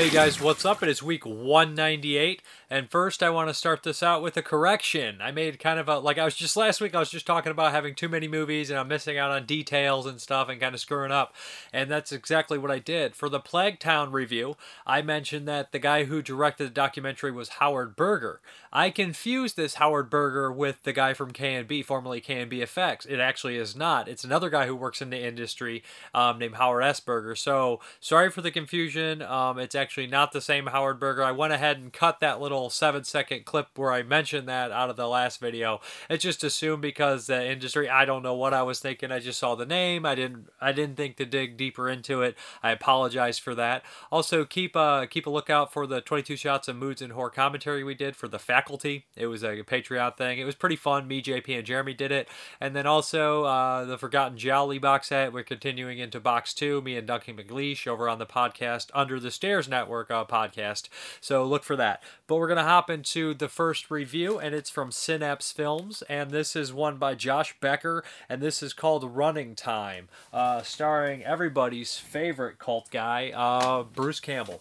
Hey guys, what's up? It is week 198, and first I want to start this out with a correction. I made kind of a, like I was just last week, I was just talking about having too many movies and I'm missing out on details and stuff and kind of screwing up, and that's exactly what I did. For the Plague Town review, I mentioned that the guy who directed the documentary was Howard Berger. I confused this Howard Berger with the guy from K&B, formerly K&B Effects. It actually is not. It's another guy who works in the industry um, named Howard S. Berger. So sorry for the confusion. Um, it's actually actually not the same Howard Berger. I went ahead and cut that little seven second clip where I mentioned that out of the last video. It's just assumed because the industry. I don't know what I was thinking. I just saw the name. I didn't. I didn't think to dig deeper into it. I apologize for that. Also, keep uh keep a lookout for the 22 shots of Moodz and horror commentary we did for the faculty. It was a Patreon thing. It was pretty fun. Me, JP, and Jeremy did it. And then also uh, the Forgotten Gialli box set. We're continuing into box two. Me and Duncan McLeish over on the podcast Under the Stairs Network uh, podcast. So look for that. But we're going to hop into the first review, and it's from Synapse Films. And this is one by Josh Becker, and this is called Running Time, uh, starring everybody's favorite cult guy, uh, Bruce Campbell.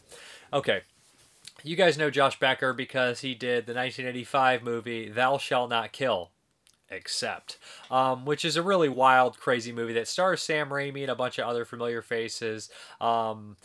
Okay, you guys know Josh Becker because he did the 1985 movie Thou Shall Not Kill. Except, um, which is a really wild, crazy movie that stars Sam Raimi and a bunch of other familiar faces. Um,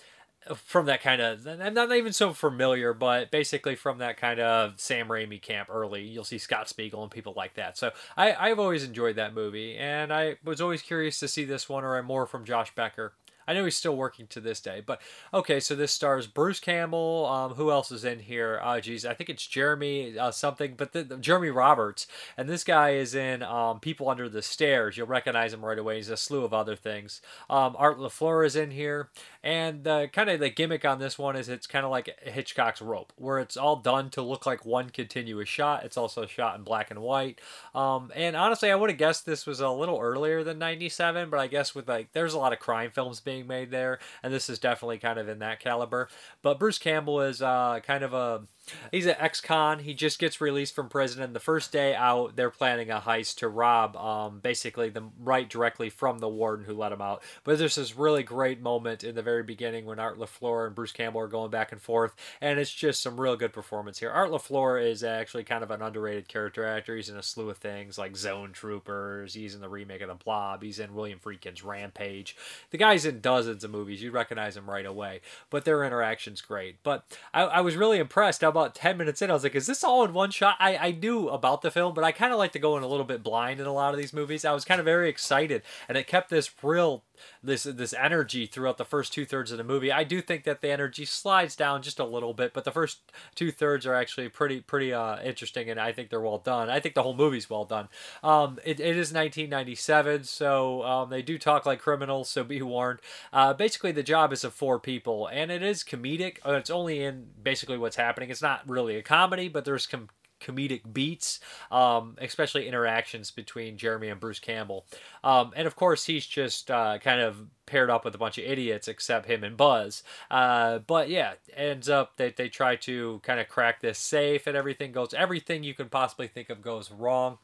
from that kind of I'm not even so familiar, but basically from that kind of Sam Raimi camp early. You'll see Scott Spiegel and people like that. So I, I've always enjoyed that movie, and I was always curious to see this one or more from Josh Becker. I know he's still working to this day, but okay. So this stars Bruce Campbell. Um, who else is in here? Oh, geez, I think it's Jeremy uh, something, but the, the, Jeremy Roberts, and this guy is in um, People Under the Stairs. You'll recognize him right away. He's a slew of other things. Um, Art LaFleur is in here, and kind of the gimmick on this one is it's kind of like Hitchcock's Rope, where it's all done to look like one continuous shot. It's also shot in black and white. Um, and honestly, I would have guessed this was a little earlier than '97, but I guess with like there's a lot of crime films being being made there, and this is definitely kind of in that caliber. But Bruce Campbell is uh, kind of a he's an ex-con. He just gets released from prison, and the first day out, they're planning a heist to rob um, basically the right directly from the warden who let him out. But there's this really great moment in the very beginning when Art LaFleur and Bruce Campbell are going back and forth, and it's just some real good performance here. Art LaFleur is actually kind of an underrated character actor. He's in a slew of things like Zone Troopers. He's in the remake of The Blob. He's in William Friedkin's Rampage. The guy's in dozens of movies. You'd recognize him right away. But their interaction's great. But I, I was really impressed. About 10 minutes in, I was like, is this all in one shot? I, I knew about the film, but I kind of like to go in a little bit blind in a lot of these movies. I was kind of very excited, and it kept this real this this energy throughout the first two thirds of the movie. I do think that the energy slides down just a little bit, but the first two thirds are actually pretty pretty uh, interesting, and I think they're well done. I think the whole movie's well done. Um, it, it is 1997, so um, they do talk like criminals, so be warned. Uh, basically, the job is of four people, and it is comedic. Uh, it's only in basically what's happening. It's not really a comedy, but there's com- comedic beats, um, especially interactions between Jeremy and Bruce Campbell. Um, and of course, he's just uh, kind of paired up with a bunch of idiots except him and Buzz. Uh, but yeah, ends up that they try to kind of crack this safe and everything goes, everything you can possibly think of goes wrong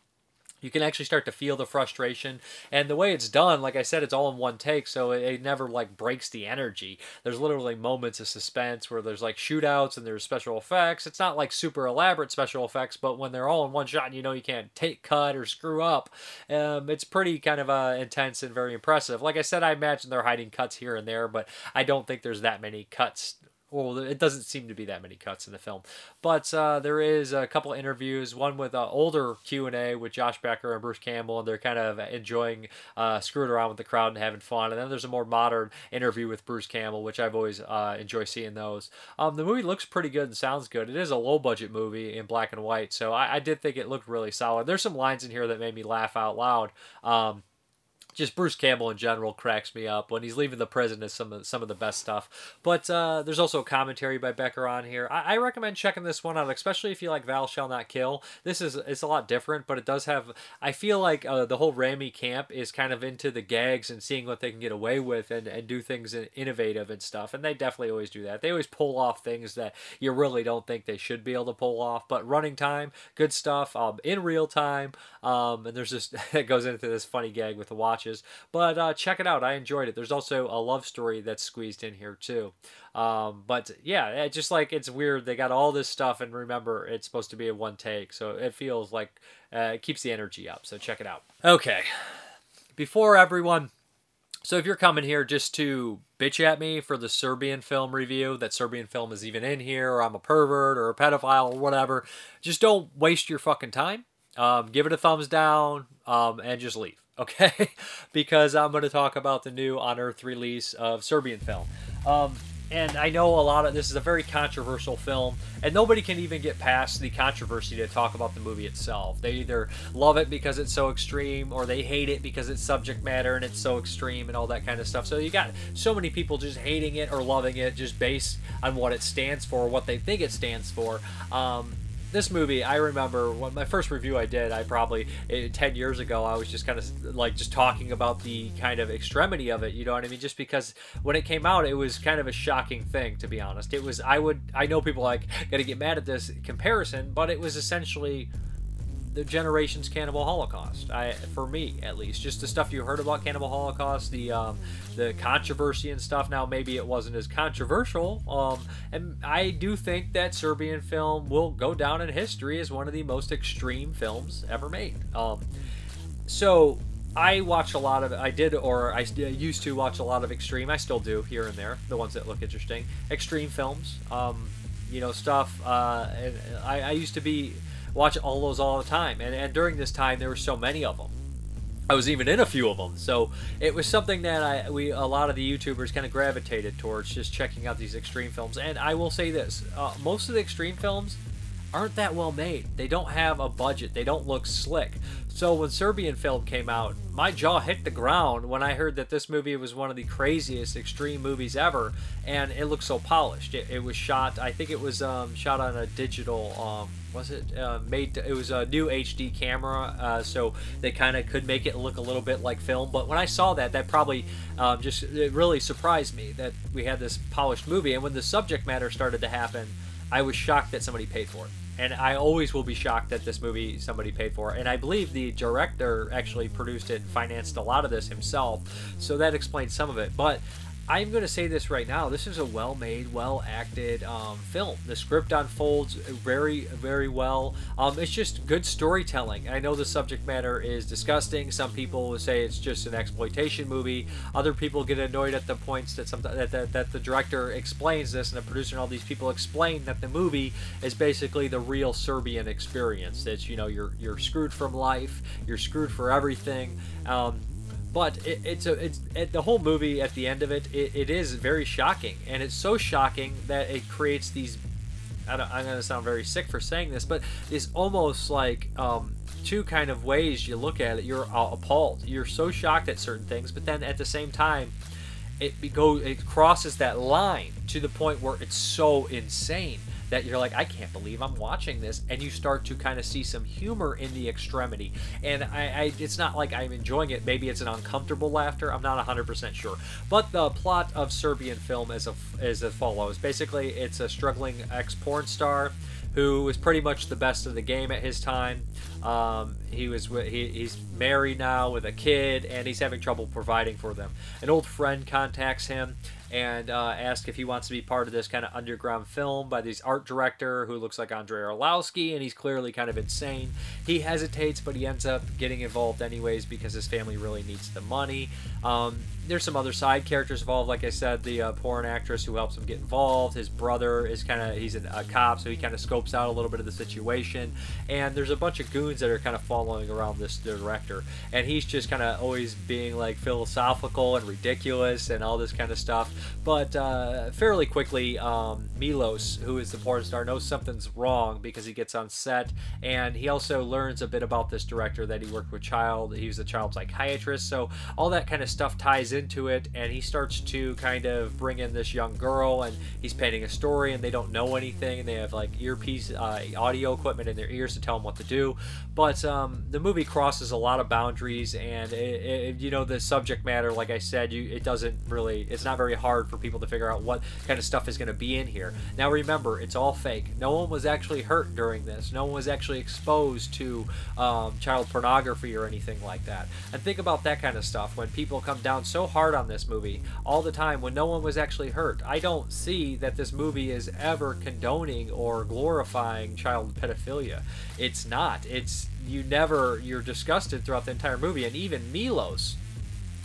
you can actually start to feel the frustration. And the way it's done like i said it's all in one take so it, it, never like breaks the energy. There's literally moments of suspense where there's like shootouts and there's special effects. It's not like super elaborate special effects but when they're all in one shot and you know you can't take cut or screw up um, it's pretty kind of uh, intense and very impressive. Like i said i imagine they're hiding cuts here and there but i don't think there's that many cuts well, it doesn't seem to be that many cuts in the film, but uh, there is a couple interviews. One with uh, older Q and A with Josh Becker and Bruce Campbell, and they're kind of enjoying uh, screwing around with the crowd and having fun. And then there's a more modern interview with Bruce Campbell, which I've always uh, enjoyed seeing those. Um, the movie looks pretty good and sounds good. It is a low budget movie in black and white, so I, I, did think it looked really solid. There's some lines in here that made me laugh out loud. Um, just Bruce Campbell in general cracks me up. When he's leaving the prison is some of some of the best stuff. But uh, there's also a commentary by Becker on here. I, I, recommend checking this one out, especially if you like Thou Shall Not Kill. This is it's a lot different, but it does have. I feel like uh, the whole Raimi camp is kind of into the gags and seeing what they can get away with and, and do things innovative and stuff. And they definitely always do that. They always pull off things that you really don't think they should be able to pull off. But running time, good stuff. Um, in real time. Um, and there's just it goes into this funny gag with the watch watches. But uh, check it out. I enjoyed it. There's also a love story that's squeezed in here too. Um, but yeah, it just like it's weird. They got all this stuff, and remember, it's supposed to be a one take, so it feels like uh, it keeps the energy up. So check it out. Okay, before everyone. So if you're coming here just to bitch at me for the Serbian film review, that Serbian film is even in here, or I'm a pervert or a pedophile or whatever, just don't waste your fucking time. Um, give it a thumbs down um, and just leave, okay? because I'm going to talk about the new Unearthed release of Serbian film. Um, and I know a lot of this is a very controversial film, and nobody can even get past the controversy to talk about the movie itself. They either love it because it's so extreme, or they hate it because it's subject matter and it's so extreme and all that kind of stuff. So you got so many people just hating it or loving it just based on what it stands for, what they think it stands for. Um, this movie, I remember when my first review I did, I probably eh, 10 years ago, I was just kind of like just talking about the kind of extremity of it, you know what I mean? Just because when it came out, it was kind of a shocking thing, to be honest. It was, I would, I know people like gonna get mad at this comparison, but it was essentially the generation's cannibal holocaust I, for me at least just the stuff you heard about cannibal holocaust the um, the controversy and stuff now maybe it wasn't as controversial um, and i do think that serbian film will go down in history as one of the most extreme films ever made um, so I watch a lot of I did or I used to watch a lot of extreme. I still do here and there, the ones that look interesting. Extreme films, um, you know, stuff. Uh, and I, I used to be watch all those all the time. And, and during this time, there were so many of them. I was even in a few of them, so it was something that I we a lot of the YouTubers kind of gravitated towards just checking out these extreme films. And I will say this: uh, most of the extreme films aren't that well made. They don't have a budget. They don't look slick. So when Serbian film came out, my jaw hit the ground when I heard that this movie was one of the craziest extreme movies ever, and it looked so polished. It, it was shot. I think it was um, shot on a digital. Um, was it uh, made? It was a new HD camera, uh, so they kind of could make it look a little bit like film. But when I saw that, that probably um, just it really surprised me that we had this polished movie. And when the subject matter started to happen, I was shocked that somebody paid for it and I always will be shocked that this movie somebody paid for. And I believe the director actually produced it, financed a lot of this himself, so that explains some of it. But I'm going to say this right now. This is a well made, well acted um, film. The script unfolds very, very well. Um, it's just good storytelling. I know the subject matter is disgusting. Some people say it's just an exploitation movie. Other people get annoyed at the points that, some, that, that, that the director explains this and the producer and all these people explain that the movie is basically the real Serbian experience. It's, you know, you're, you're screwed from life, you're screwed for everything. Um, but it, it's a it's it, the whole movie at the end of it, it, it is very shocking. And it's so shocking that it creates these I am to sound very sick for saying this but it's almost like um, two kind of ways you look at it. You're appalled. You're so shocked at certain things but then at the same time it go it crosses that line to the point where it's so insane that you're like, I can't believe I'm watching this, and you start to kind of see some humor in the extremity. And I, I, it's not like I'm enjoying it. Maybe it's an uncomfortable laughter. I'm not 100% sure. But the plot of Serbian film is a, is as follows. Basically, it's a struggling ex porn star who was pretty much the best of the game at his time. Um, he was he, he's married now with a kid, and he's having trouble providing for them. An old friend contacts him and uh, ask if he wants to be part of this kind of underground film by this art director who looks like Andrei Arlovski, and he's clearly kind of insane. He hesitates, but he ends up getting involved anyways because his family really needs the money. Um, there's some other side characters involved. Like I said, the uh, porn actress who helps him get involved. His brother is kind of he's a cop, so he kind of scopes out a little bit of the situation. And there's a bunch of goons that are kind of following around this director, and he's just kind of always being like philosophical and ridiculous and all this kind of stuff. But uh, fairly quickly, um, Milos, who is the porn star, knows something's wrong because he gets on set, and he also learns a bit about this director that he worked with child. He was a child psychiatrist, so all that kind of stuff ties in into it and he starts to kind of bring in this young girl and he's painting a story and they don't know anything and they have like earpiece uh, audio equipment in their ears to tell them what to do but um, the movie crosses a lot of boundaries and it, it, you know the subject matter like i said you it doesn't really it's not very hard for people to figure out what kind of stuff is going to be in here. Now remember, it's all fake. No one was actually hurt during this. No one was actually exposed to um, child pornography or anything like that. And think about that kind of stuff when people come down so hard on this movie all the time when no one was actually hurt. I don't see that this movie is ever condoning or glorifying child pedophilia. It's not. It's you never you're disgusted throughout the entire movie and even Milos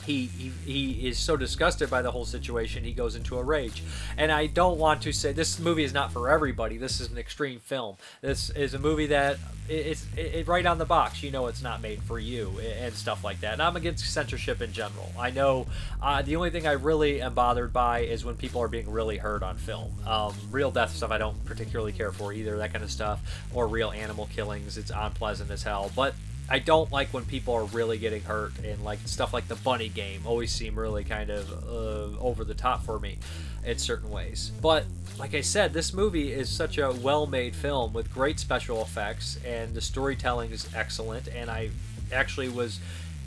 he, he he is so disgusted by the whole situation he goes into a rage. And i don't want to say this movie is not for everybody. This is an extreme film. This is a movie that it's it, it, right on the box you know it's not made for you and stuff like that. And i'm against censorship in general. I know uh, the only thing i really am bothered by is when people are being really hurt on film. Um, real death stuff i don't particularly care for either that kind of stuff or real animal killings it's unpleasant as hell. But I don't like when people are really getting hurt and like stuff like the bunny game always seem really kind of uh, over the top for me in certain ways. But like I said, this movie is such a well-made film with great special effects and the storytelling is excellent and I actually was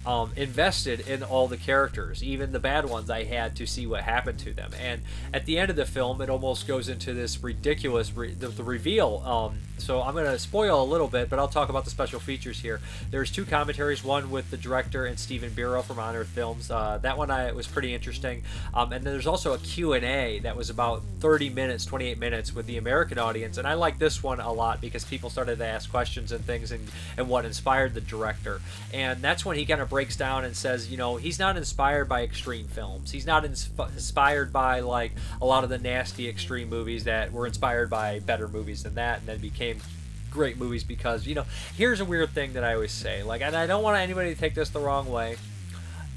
um, invested in all the characters, even the bad ones. I had to see what happened to them, and at the end of the film, it almost goes into this ridiculous re- the, the, reveal. Um, so I'm going to spoil a little bit, but I'll talk about the special features here. There's two commentaries, one with the director and Stephen Biro from Unearthed Films. Uh, that one I, was pretty interesting, um, and then there's also a Q&A that was about 30 minutes, 28 minutes with the American audience, and I like this one a lot because people started to ask questions and things, and, and what inspired the director, and that's when he kind of breaks down and says, you know, he's not inspired by extreme films. He's not insp- inspired by like a lot of the nasty extreme movies that were inspired by better movies than that, and then became great movies because you know here's a weird thing that i always say like and i don't want anybody to take this the wrong way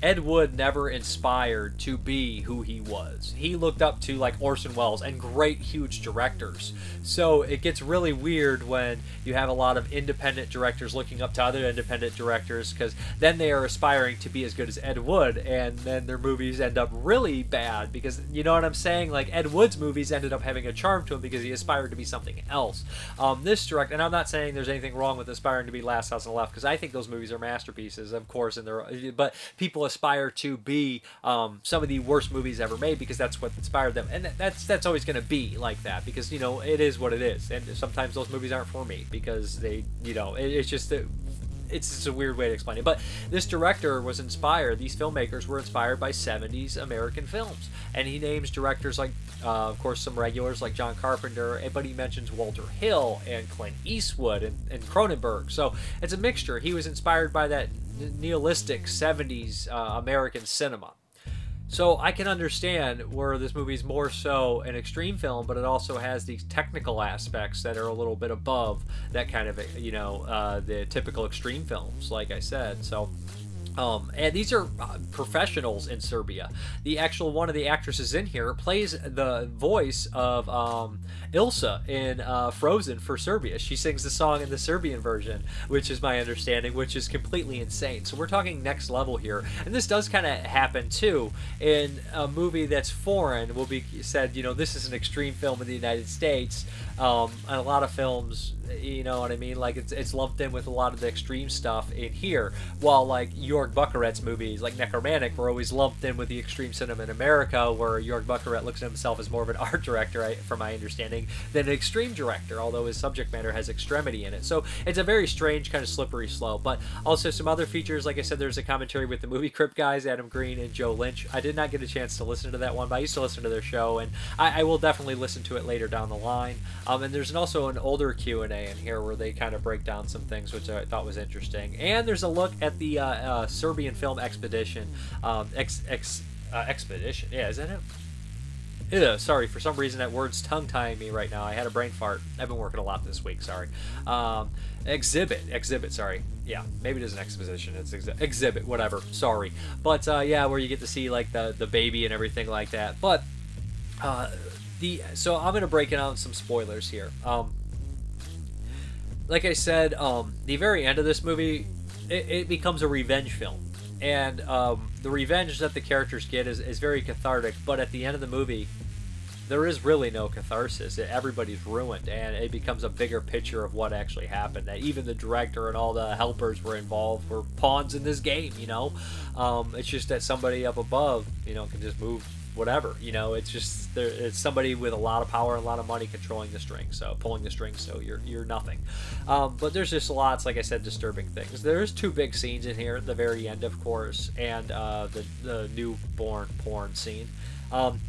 Ed Wood never inspired to be who he was. He looked up to like Orson Welles and great huge directors. So it gets really weird when you have a lot of independent directors looking up to other independent directors because then they are aspiring to be as good as Ed Wood and then their movies end up really bad because you know what I'm saying? Like Ed Wood's movies ended up having a charm to him because he aspired to be something else. Um, this direct, and I'm not saying there's anything wrong with aspiring to be Last House on the Left because I think those movies are masterpieces, of course, and they're but people aspire to be um, some of the worst movies ever made because that's what inspired them, and that's that's always going to be like that because you know it is what it is, and sometimes those movies aren't for me because they you know it, it's just that it's just a weird way to explain it. But this director was inspired. These filmmakers were inspired by 70s American films, and he names directors like, uh, of course, some regulars like John Carpenter, eh, but he mentions Walter Hill and Clint Eastwood and, and Cronenberg. So it's a mixture. He was inspired by that nihilistic 70s uh, American cinema. So I can understand where this movie is more so an extreme film, but it also has these technical aspects that are a little bit above that kind of, you know, uh, the typical extreme films, like I said. So um, and these are uh, professionals in Serbia. The actual one of the actresses in here plays the voice of um, Elsa in uh, Frozen for Serbia. She sings the song in the Serbian version, which is my understanding, which is completely insane. So we're talking next level here, and this does kind of happen too in a movie that's foreign. Will be said, you know, this is an extreme film in the United States, um, and a lot of films you know what I mean? Like it's it's lumped in with a lot of the extreme stuff in here, while like Jörg Buttgereit's movies, like Nekromantik, were always lumped in with the extreme cinema in America, where Jörg Buttgereit looks at himself as more of an art director, from my understanding, than an extreme director, although his subject matter has extremity in it. So it's a very strange kind of slippery slope. But also some other features, like I said, there's a commentary with the movie Crypt guys, Adam Green and Joe Lynch. I did not get a chance to listen to that one, but I used to listen to their show, and I, I will definitely listen to it later down the line. Um, and there's also an older Q and A in here where they kind of break down some things, which I thought was interesting. And there's a look at the uh, uh, Serbian film Expedition. Um, ex, ex, uh, Expedition, yeah, is that it? Ew, sorry, for some reason that word's tongue tying me right now. I had a brain fart. I've been working a lot this week. Sorry. Um, exhibit, exhibit. Sorry. Yeah, maybe it is an exposition. It's exhi- exhibit, whatever. Sorry, but uh, yeah, where you get to see like the the baby and everything like that. But uh, the so I'm gonna break it out some spoilers here. Um, like I said, um, the very end of this movie, it, it becomes a revenge film, and um, the revenge that the characters get is, is very cathartic. But at the end of the movie, there is really no catharsis. Everybody's ruined, and it becomes a bigger picture of what actually happened. That even the director and all the helpers were involved were pawns in this game. You know, um, it's just that somebody up above, you know, can just move whatever. You know, it's just there. It's somebody with a lot of power and a lot of money controlling the strings, so pulling the strings. So you're you're nothing. Um, but there's just lots, like I said, disturbing things. There's two big scenes in here at the very end, of course, and uh, the the newborn porn scene. Um,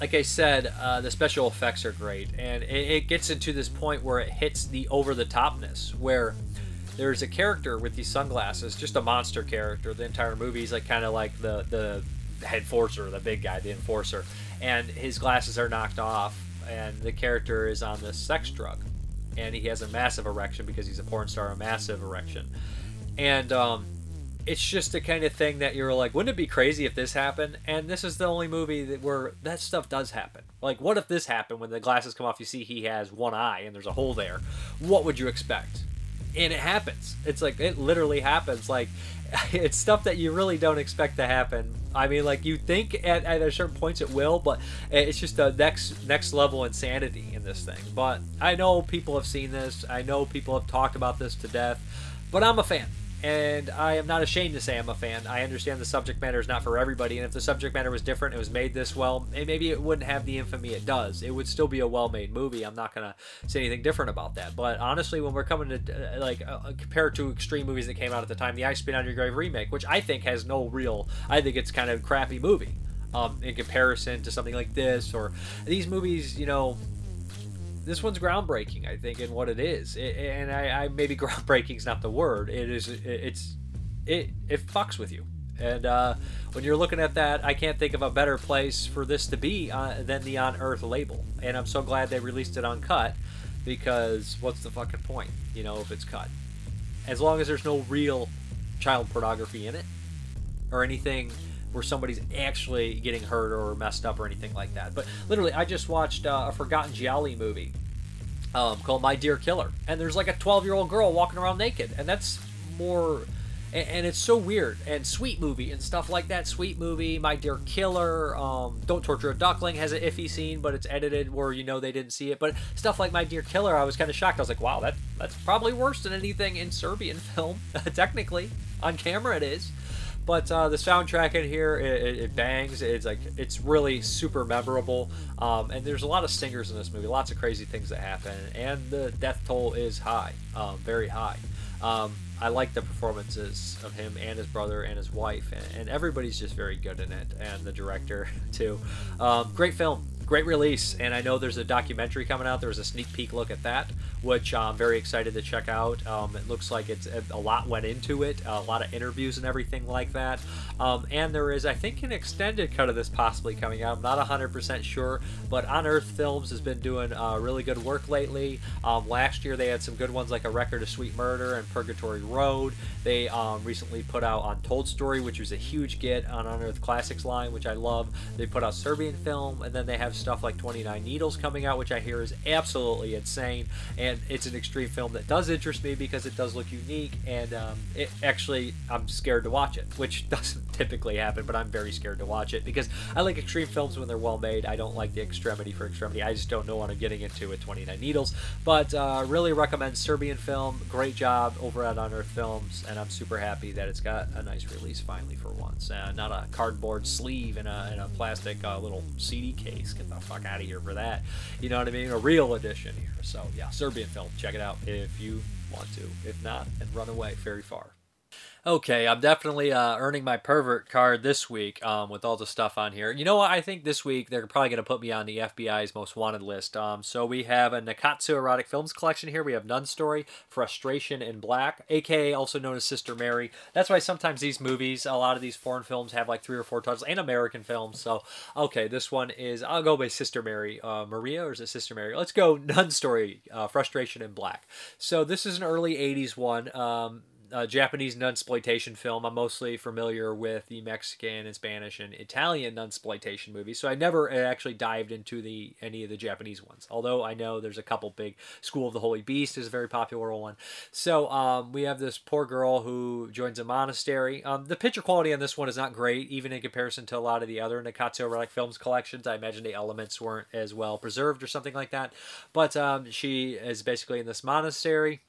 like I said, uh, the special effects are great, and it, it gets into this point where it hits the over the topness, where there's a character with these sunglasses, just a monster character. The entire movie is like kind of like the the head forcer, the big guy, the enforcer, and his glasses are knocked off, and the character is on this sex drug, and he has a massive erection because he's a porn star, a massive erection, and um, it's just the kind of thing that you're like, wouldn't it be crazy if this happened? And this is the only movie that where that stuff does happen. Like, what if this happened when the glasses come off? You see he has one eye and there's a hole there. What would you expect? And it happens. It's like it literally happens. Like it's stuff that you really don't expect to happen. I mean, like you think at, at certain points it will, but it's just the next next level insanity in this thing. But I know people have seen this. I know people have talked about this to death. But I'm a fan and I am not ashamed to say I'm a fan. I understand the subject matter is not for everybody, and if the subject matter was different, it was made this well, maybe it wouldn't have the infamy it does. It would still be a well-made movie. I'm not gonna say anything different about that. But honestly, when we're coming to uh, like uh, compared to extreme movies that came out at the time, the I Spit on Your Grave remake, which I think has no real, I think it's kind of crappy movie. Um, in comparison to something like this or these movies, you know, this one's groundbreaking, I think, in what it is. It, and I, I maybe groundbreaking is not the word. It is. It, it's. It it fucks with you. And uh, when you're looking at that, I can't think of a better place for this to be uh, than the Unearthed label. And I'm so glad they released it uncut because what's the fucking point, you know, if it's cut? As long as there's no real child pornography in it or anything where somebody's actually getting hurt or messed up or anything like that. But literally, I just watched uh, a Forgotten Gialli movie um, called My Dear Killer, and there's like a 12 year old girl walking around naked, and that's more. And, it's so weird and sweet movie and stuff like that. Sweet movie, My Dear Killer, um, Don't Torture a Duckling has an iffy scene, but it's edited where you know they didn't see it. But stuff like My Dear Killer, I was kind of shocked. I was like, wow, that that's probably worse than anything in Serbian film. Technically, on camera it is. But uh, the soundtrack in here, it, it, bangs. It's like it's really super memorable. Um, and there's a lot of singers in this movie, lots of crazy things that happen, and the death toll is high, um, very high. Um, I like the performances of him and his brother and his wife, and, and everybody's just very good in it, and the director too. Um, great film great release, and I know there's a documentary coming out. There was a sneak peek look at that, which I'm very excited to check out. Um, it looks like it's a lot went into it, a lot of interviews and everything like that. Um, and there is, I think, an extended cut of this possibly coming out. I'm not 100% sure, but Unearthed Films has been doing uh, really good work lately. Um, last year they had some good ones like A Record of Sweet Murder and Purgatory Road. They um, recently put out Untold Story, which was a huge get Unearthed Classics line, which I love. They put out Serbian film, and then they have stuff like 29 Needles coming out, which I hear is absolutely insane. And it's an extreme film that does interest me because it does look unique, and um, it actually I'm scared to watch it, which doesn't typically happen, but I'm very scared to watch it because I like extreme films when they're well made. I don't like the extremity for extremity. I just don't know what I'm getting into with 29 Needles. But uh, really recommend Serbian film. Great job over at Unearthed Films, and I'm super happy that it's got a nice release finally for once. Uh, not a cardboard sleeve and a, a plastic uh, little CD case. The fuck out of here for that. You know what I mean? A real edition here. So yeah, Serbian film. Check it out if you want to. If not, and run away very far okay, I'm definitely uh, earning my pervert card this week um, with all the stuff on here. You know what? I think this week they're probably going to put me on the FBI's most wanted list. Um, so we have a Nikkatsu erotic films collection here. We have Nun Story, Frustration in Black, aka also known as Sister Mary. That's why sometimes these movies, a lot of these foreign films have like three or four titles, and American films. So okay, this one is I'll go by Sister Mary, uh, Maria, or is it Sister Mary? Let's go Nun Story, uh, Frustration in Black. So this is an early '80s one. Um, uh, Japanese nunsploitation film. I'm mostly familiar with the Mexican and Spanish and Italian nunsploitation movies, so I never actually dived into the any of the Japanese ones. Although I know there's a couple big. School of the Holy Beast is a very popular one. So um, we have this poor girl who joins a monastery. Um, the picture quality on this one is not great, even in comparison to a lot of the other Nikkatsu Erotic films collections. I imagine the elements weren't as well preserved or something like that. But um, she is basically in this monastery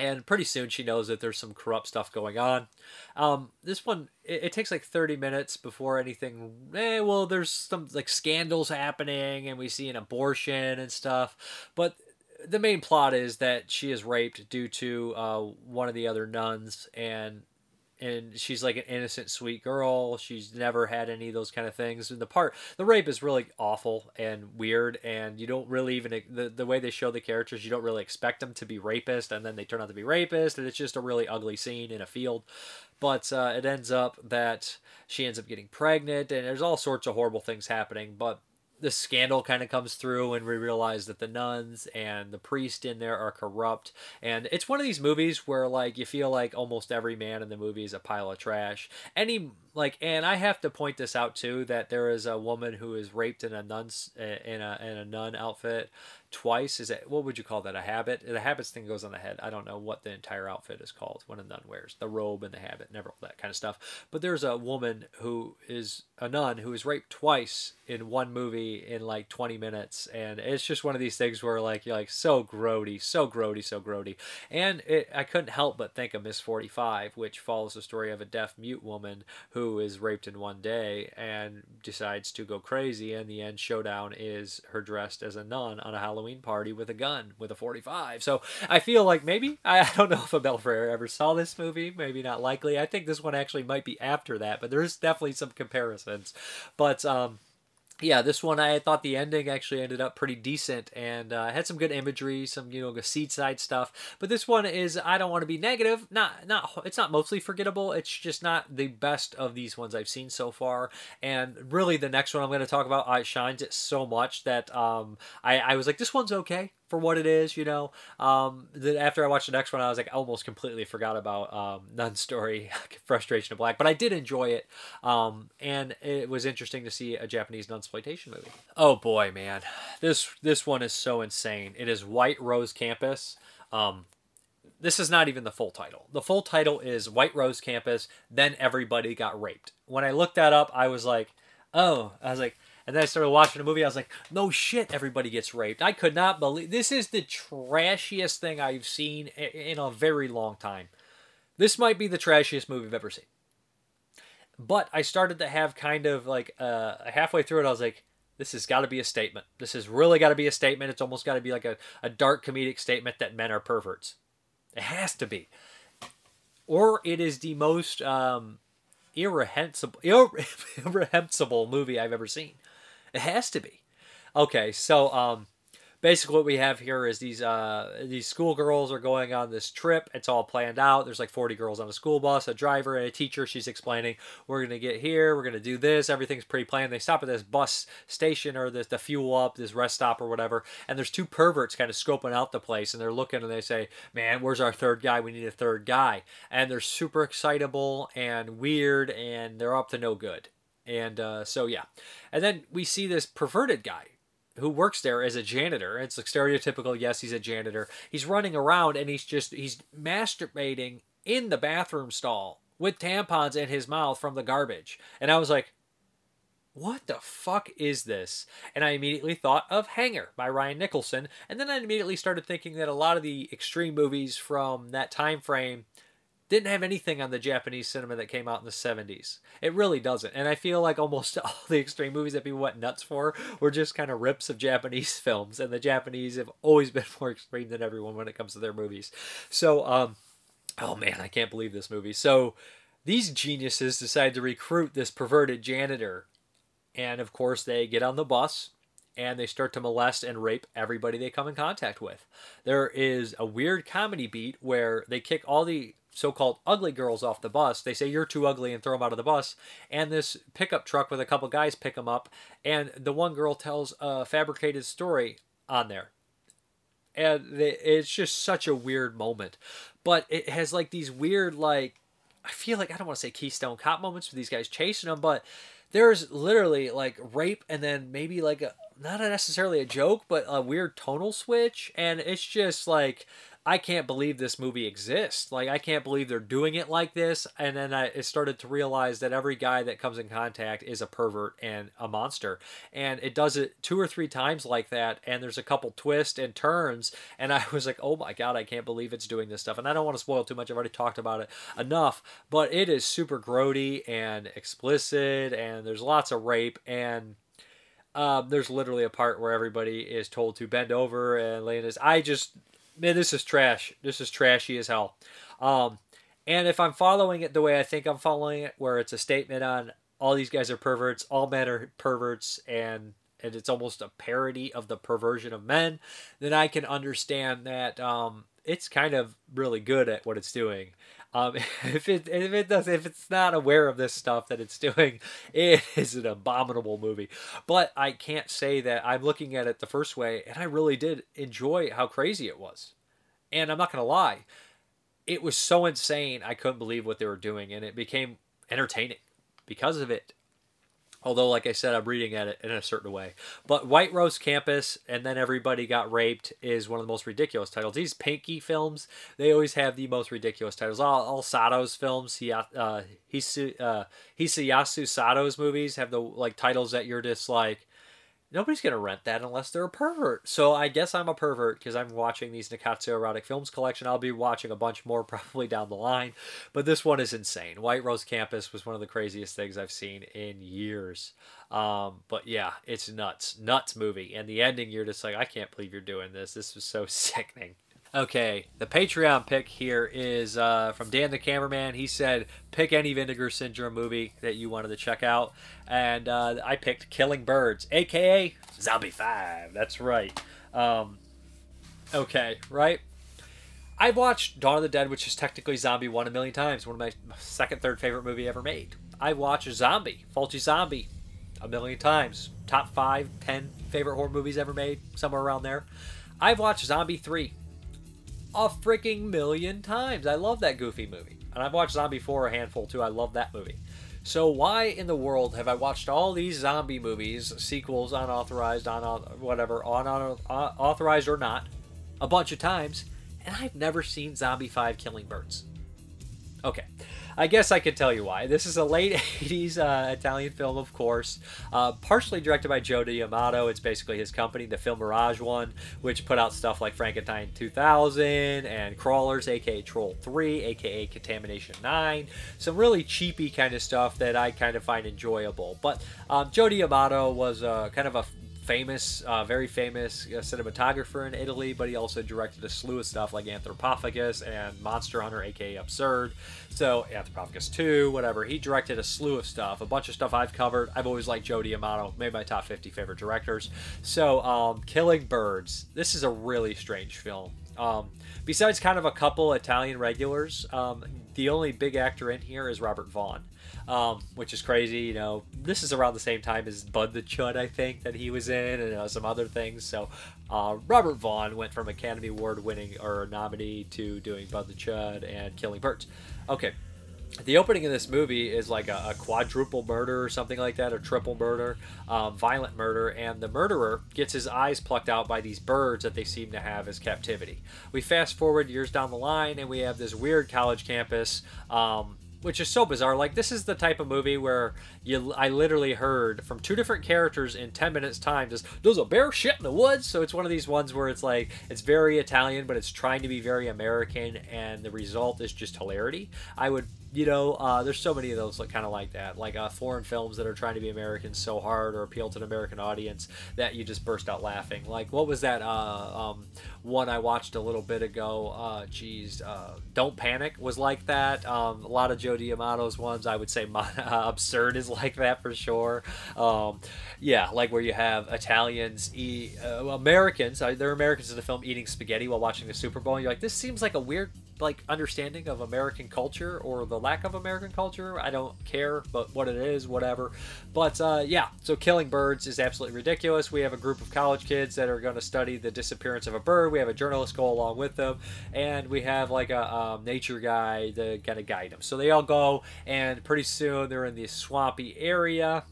and pretty soon she knows that there's some corrupt stuff going on. Um, this one it, it, takes like 30 minutes before anything. Eh, well, there's some like scandals happening, and we see an abortion and stuff. But the main plot is that she is raped due to uh, one of the other nuns, and and she's like an innocent, sweet girl. She's never had any of those kind of things. And the part, the rape is really awful and weird, and you don't really even the the way they show the characters, you don't really expect them to be rapist, and then they turn out to be rapist, and it's just a really ugly scene in a field. But uh, it ends up that she ends up getting pregnant, and there's all sorts of horrible things happening. But the scandal kind of comes through and we realize that the nuns and the priest in there are corrupt. And it's one of these movies where like you feel like almost every man in the movie is a pile of trash. Any like and i have to point this out too that there is a woman who is raped in a nun's eh, in a in a nun outfit twice. Is it what would you call that? A habit? The habits thing goes on the head. I don't know what the entire outfit is called when a nun wears. The robe and the habit never that kind of stuff. But there's a woman who is a nun who is raped twice in one movie in like 20 minutes. And it's just one of these things where like you're like so grody so grody so grody. And it, i couldn't help but think of Ms. 45 which follows the story of a deaf mute woman who is raped in one day and decides to go crazy and the end showdown is her dressed as a nun on a halloween party with a gun with a 45. So I feel like maybe I, don't know if Abel Ferrara ever saw this movie. Maybe not likely. I think this one actually might be after that, but there's definitely some comparisons. But um, yeah, this one I thought the ending actually ended up pretty decent and uh, had some good imagery, some you know the seaside stuff. But this one is I don't want to be negative. Not not it's not mostly forgettable. It's just not the best of these ones I've seen so far. And really, the next one I'm going to talk about, I shines it so much that um, I I was like this one's okay for what it is, you know. Um, then after I watched the next one, I was like, I almost completely forgot about um, Nun Story, Frustration of Black, but I did enjoy it, um, and it was interesting to see a Japanese nun exploitation movie. Oh boy, man, this this one is so insane. It is White Rose Campus. Um, this is not even the full title. The full title is White Rose Campus. Then everybody got raped. When I looked that up, I was like, oh, I was like and then I started watching the movie. I was like, no shit, everybody gets raped. I could not believe this is the trashiest thing I've seen in a very long time. This might be the trashiest movie I've ever seen. But I started to have kind of like uh, halfway through it, I was like, this has got to be a statement. This has really got to be a statement. It's almost got to be like a, a dark comedic statement that men are perverts. It has to be. Or it is the most um, irrehensible, irrehensible movie I've ever seen. It has to be. Okay, so um, basically what we have here is these uh, these schoolgirls are going on this trip. It's all planned out. There's like 40 girls on a school bus, a driver, and a teacher. She's explaining, "We're gonna get here. We're gonna do this. Everything's pre-planned." They stop at this bus station or this the fuel up, this rest stop or whatever, and there's two perverts kind of scoping out the place, and they're looking and they say, "Man, where's our third guy? We need a third guy." And they're super excitable and weird, and they're up to no good. And uh, so, yeah. And then we see this perverted guy who works there as a janitor. It's like stereotypical, yes, he's a janitor. He's running around and he's just, he's masturbating in the bathroom stall with tampons in his mouth from the garbage. And I was like, what the fuck is this? And I immediately thought of Hanger by Ryan Nicholson. And then I immediately started thinking that a lot of the extreme movies from that time frame didn't have anything on the Japanese cinema that came out in the 70s. It really doesn't. And I feel like almost all the extreme movies that people went nuts for were just kind of rips of Japanese films. And the Japanese have always been more extreme than everyone when it comes to their movies. So, um, oh man, I can't believe this movie. So, these geniuses decide to recruit this perverted janitor. And of course, they get on the bus and they start to molest and rape everybody they come in contact with. There is a weird comedy beat where they kick all the so-called ugly girls off the bus. They say you're too ugly and throw them out of the bus. And this pickup truck with a couple guys pick them up, and the one girl tells a fabricated story on there. And it's just such a weird moment, but it has like these weird like I feel like I don't want to say Keystone Cop moments with these guys chasing them, but there's literally like rape and then maybe like a not necessarily a joke, but a weird tonal switch, and it's just like I can't believe this movie exists. Like I can't believe they're doing it like this. And then I started to realize that every guy that comes in contact is a pervert and a monster. And it does it two or three times like that. And there's a couple twists and turns. And I was like, oh my god, I can't believe it's doing this stuff. And I don't want to spoil too much. I've already talked about it enough. But it is super grody and explicit. And there's lots of rape and. Um, there's literally a part where everybody is told to bend over and lay in this. I just man, this is trash. This is trashy as hell. Um, and if I'm following it the way I think I'm following it, where it's a statement on all these guys are perverts, all men are perverts, and and it's almost a parody of the perversion of men, then I can understand that um, it's kind of really good at what it's doing. Um, if it if it does if it's not aware of this stuff that it's doing, it is an abominable movie. But I can't say that I'm looking at it the first way, and I really did enjoy how crazy it was. And I'm not gonna lie, it was so insane. I couldn't believe what they were doing, and it became entertaining because of it. Although, like I said, I'm reading at it in a certain way. But White Rose Campus and then Everybody Got Raped is one of the most ridiculous titles. These Pinky films, they always have the most ridiculous titles. All, all Sato's films, he, uh, Hisu, uh, Hisayasu Sato's movies have the like titles that you're just like, nobody's gonna rent that unless they're a pervert. So I guess I'm a pervert because I'm watching these Nikkatsu erotic films collection. I'll be watching a bunch more probably down the line, but this one is insane. White Rose Campus was one of the craziest things I've seen in years. Um, but yeah, it's nuts, nuts movie, and the ending you're just like, I can't believe you're doing this. This was so sickening. Okay, the Patreon pick here is uh, from Dan the Cameraman. He said, pick any Vinegar Syndrome movie that you wanted to check out. And uh, I picked Killing Birds, aka Zombie 5. That's right. Um, okay, right? I've watched Dawn of the Dead, which is technically Zombie 1 a million times. One of my second, third favorite movie ever made. I've watched Zombie, Fulci Zombie, a million times. Top five, ten favorite horror movies ever made, somewhere around there. I've watched Zombie 3 a freaking million times. I love that goofy movie. And I've watched Zombie 4 a handful too. I love that movie. So why in the world have I watched all these zombie movies, sequels, unauthorized, on whatever, on, on uh, authorized or not, a bunch of times, and I've never seen Zombie 5 Killing Birds? Okay. I guess I could tell you why. This is a late 80s uh, Italian film, of course, uh, partially directed by Joe D'Amato. It's basically his company, the Filmirage one, which put out stuff like Frankenstein 2000 and Crawlers, aka Troll 3, aka Contamination 9. Some really cheapy kind of stuff that I kind of find enjoyable. But um, Joe was uh, kind of a famous, uh, very famous uh, cinematographer in Italy, but he also directed a slew of stuff like Anthropophagus and Monster Hunter, aka Absurd. So, Anthropophagus 2, whatever. He directed a slew of stuff, a bunch of stuff I've covered. I've always liked Joe D'Amato, made my top 50 favorite directors. So, um, Killing Birds. This is a really strange film. Um, besides kind of a couple Italian regulars, um, the only big actor in here is Robert Vaughn um, which is crazy. You know, this is around the same time as Bud the Chud, I think, that he was in, and uh, some other things. So, uh, Robert Vaughn went from Academy Award winning or nominee to doing Bud the Chud and Killing Birds. Okay. The opening of this movie is like a, a quadruple murder or something like that, a triple murder, um, violent murder, and the murderer gets his eyes plucked out by these birds that they seem to have as captivity. We fast forward years down the line, and we have this weird college campus um, which is so bizarre. Like this is the type of movie where you I literally heard from two different characters in 10 minutes time just there's a bear shit in the woods. So it's one of these ones where it's like it's very Italian but it's trying to be very American and the result is just hilarity. I would you know, uh, there's so many of those like, kind of like that, like uh, foreign films that are trying to be American so hard or appeal to an American audience that you just burst out laughing. Like what was that uh, um, one I watched a little bit ago? Uh, geez, uh, Don't Panic was like that. Um, a lot of Joe D'Amato's ones, I would say, Absurd is like that for sure. Um, yeah, like where you have Italians, uh, Americans, they're Americans in the film eating spaghetti while watching the Super Bowl. And you're like, this seems like a weird like understanding of American culture or the lack of American culture. I don't care, but what it is, whatever. But uh, yeah, so killing birds is absolutely ridiculous. We have a group of college kids that are going to study the disappearance of a bird. We have a journalist go along with them, and we have like a um, nature guy to kind of guide them. So they all go, and pretty soon they're in this swampy area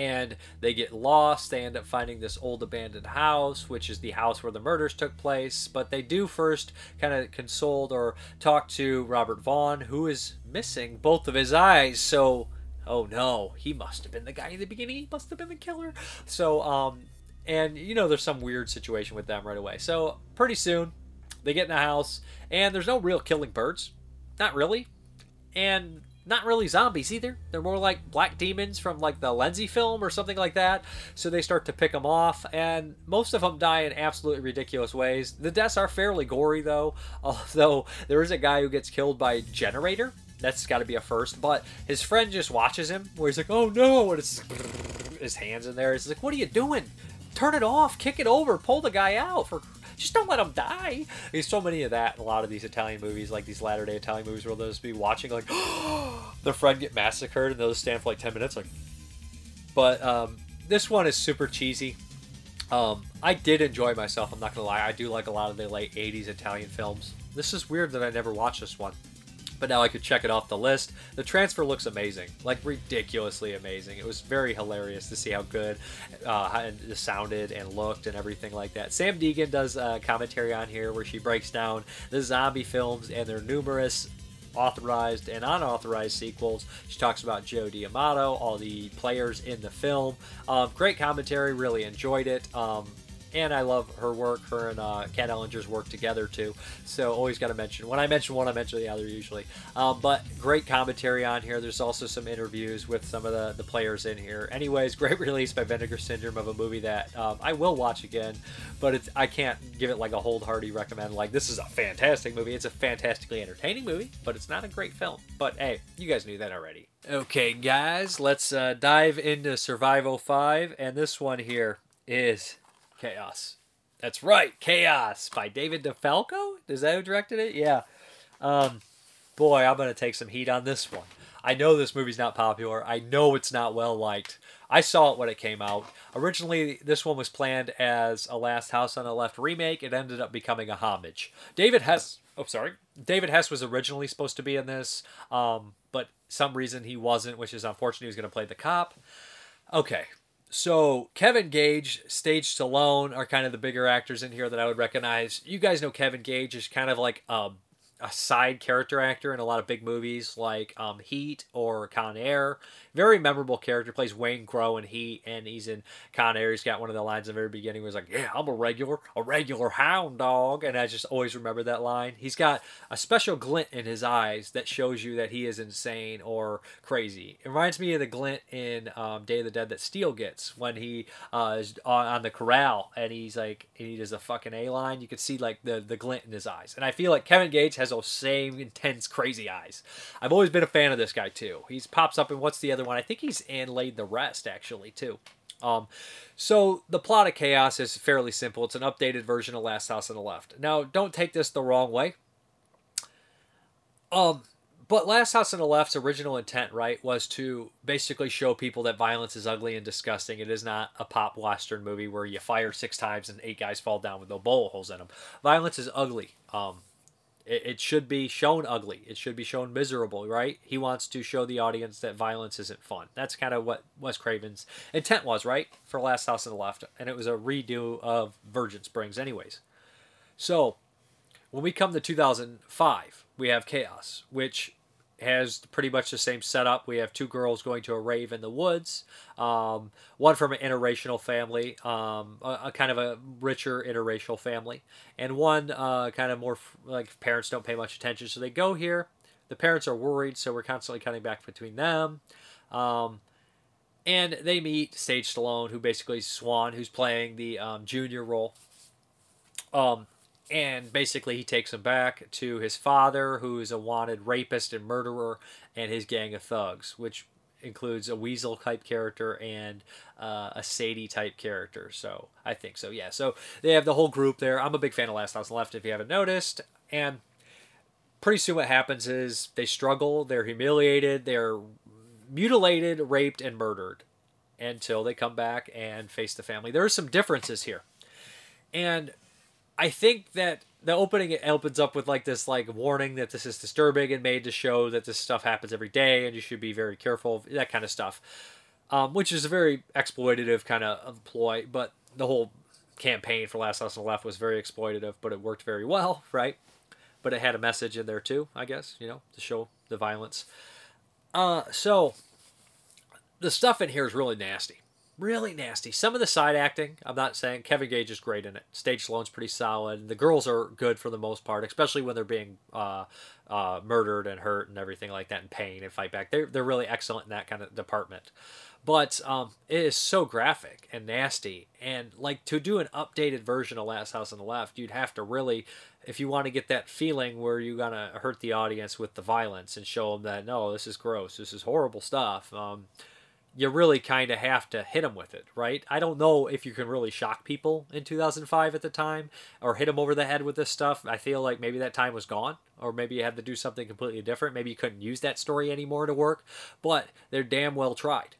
and they get lost. They end up finding this old abandoned house, which is the house where the murders took place. But they do first kind of consult or talk to Robert Vaughn, who is missing both of his eyes. So, oh no, he must have been the guy in the beginning. He must have been the killer. So, um, and you know, there's some weird situation with them right away. So, pretty soon, they get in the house, and there's no real killing birds. Not really. And not really zombies either. They're more like black demons from like the Lenzi film or something like that. So they start to pick them off, and most of them die in absolutely ridiculous ways. The deaths are fairly gory though, although there is a guy who gets killed by a generator. That's got to be a first. But his friend just watches him, where he's like, "Oh no!" and it's his hands in there. He's like, "What are you doing? Turn it off! Kick it over! Pull the guy out for just don't let them die. There's so many of that in a lot of these Italian movies, like these latter day Italian movies, where they'll just be watching like their friend get massacred, and they'll just stand for like ten minutes, like. But um, this one is super cheesy. Um, I did enjoy myself. I'm not gonna lie. I do like a lot of the late '80s Italian films. This is weird that I never watched this one but now I could check it off the list. The transfer looks amazing, like ridiculously amazing. It was very hilarious to see how good uh, it sounded and looked and everything like that. Samm Deighan does a commentary on here where she breaks down the zombie films and their numerous authorized and unauthorized sequels. She talks about Joe D'Amato, all the players in the film. Um, great commentary, really enjoyed it. Um, and I love her work. Her and uh, Kat Ellinger's work together too. So always got to mention when I mention one, I mention the other usually. Um, but great commentary on here. There's also some interviews with some of the, the players in here. Anyways, great release by Vinegar Syndrome of a movie that um, I will watch again, but it's I can't give it like a hold hearty recommend. Like this is a fantastic movie. It's a fantastically entertaining movie, but it's not a great film. But hey, you guys knew that already. Okay, guys, let's uh, dive into Survival 5, and this one here is Chaos. That's right, Chaos by David DeFalco. Is that who directed it? Yeah. Um, boy, I'm gonna take some heat on this one. I know this movie's not popular. I know it's not well liked. I saw it when it came out. Originally, this one was planned as a Last House on the Left remake. It ended up becoming a homage. David Hess. Oh, sorry. David Hess was originally supposed to be in this, um, but some reason he wasn't, which is unfortunate. He was going to play the cop. Okay, so Kevin Gage, Sage Stallone are kind of the bigger actors in here that I would recognize. You guys know Kevin Gage is kind of like a, a side character actor in a lot of big movies like um, Heat or Con Air very memorable character. Plays Waingro in Heat, and he's in Con Air. He's got one of the lines in the very beginning was like, "Yeah, I'm a regular, a regular hound dog," and I just always remember that line. He's got a special glint in his eyes that shows you that he is insane or crazy. It reminds me of the glint in um, Day of the Dead that Steele gets when he uh, is on, on the corral and he's like, and he does a fucking A line. You can see like the the glint in his eyes, and I feel like Kevin Gage has those same intense, crazy eyes. I've always been a fan of this guy too. He pops up in what's the other other one. I think he's in Laid to Rest actually too. Um, so the plot of Chaos is fairly simple. It's an updated version of Last House on the Left. Now, don't take this the wrong way. Um, but Last House on the Left's original intent, right, was to basically show people that violence is ugly and disgusting. It is not a pop western movie where you fire six times and eight guys fall down with no bullet holes in them. Violence is ugly. Um, it, it should be shown ugly. It should be shown miserable, right? He wants to show the audience that violence isn't fun. That's kind of what Wes Craven's intent was, right? For Last House on the Left. And it was a redo of Virgin Springs, anyways. So, when we come to 2005, we have Chaos, which has pretty much the same setup. We have two girls going to a rave in the woods. Um, one from an interracial family, um, a, a, kind of a richer interracial family, and one uh, kind of more like parents don't pay much attention, so they go here. The parents are worried, so we're constantly cutting back between them. Um, and they meet Sage Stallone, who basically is Swan, who's playing the um, junior role. And basically he takes him back to his father who is a wanted rapist and murderer and his gang of thugs which includes a weasel type character and uh, a sadie type character. So i think so yeah. So they have the whole group there. I'm a big fan of last house left if you haven't noticed. And pretty soon what happens is they struggle they're humiliated they're mutilated raped and murdered until they come back and face the family. There are some differences here. And I think that the opening it opens up with like this like warning that this is disturbing and made to show that this stuff happens every day and you should be very careful that kind of stuff. um, which is a very exploitative kind of ploy. But the whole campaign for Last House on the Left was very exploitative, but it worked very well, right? But it had a message in there too, I guess, you know, to show the violence. Uh, so the stuff in here is really nasty really nasty. Some of the side acting, I'm not saying Kevin Gage is great in it. Sage Stallone's pretty solid. The girls are good for the most part, especially when they're being uh, uh, murdered and hurt and everything like that, and pain and fight back. They're they're really excellent in that kind of department. But um, it is so graphic and nasty, and like to do an updated version of Last House on the Left, you'd have to really, if you want to get that feeling where you're gonna hurt the audience with the violence and show them that no, this is gross, this is horrible stuff. Um, you really kind of have to hit them with it, right? I don't know if you can really shock people in 2005 at the time or hit them over the head with this stuff. I feel like maybe that time was gone, or maybe you had to do something completely different. Maybe you couldn't use that story anymore to work, but they're damn well tried.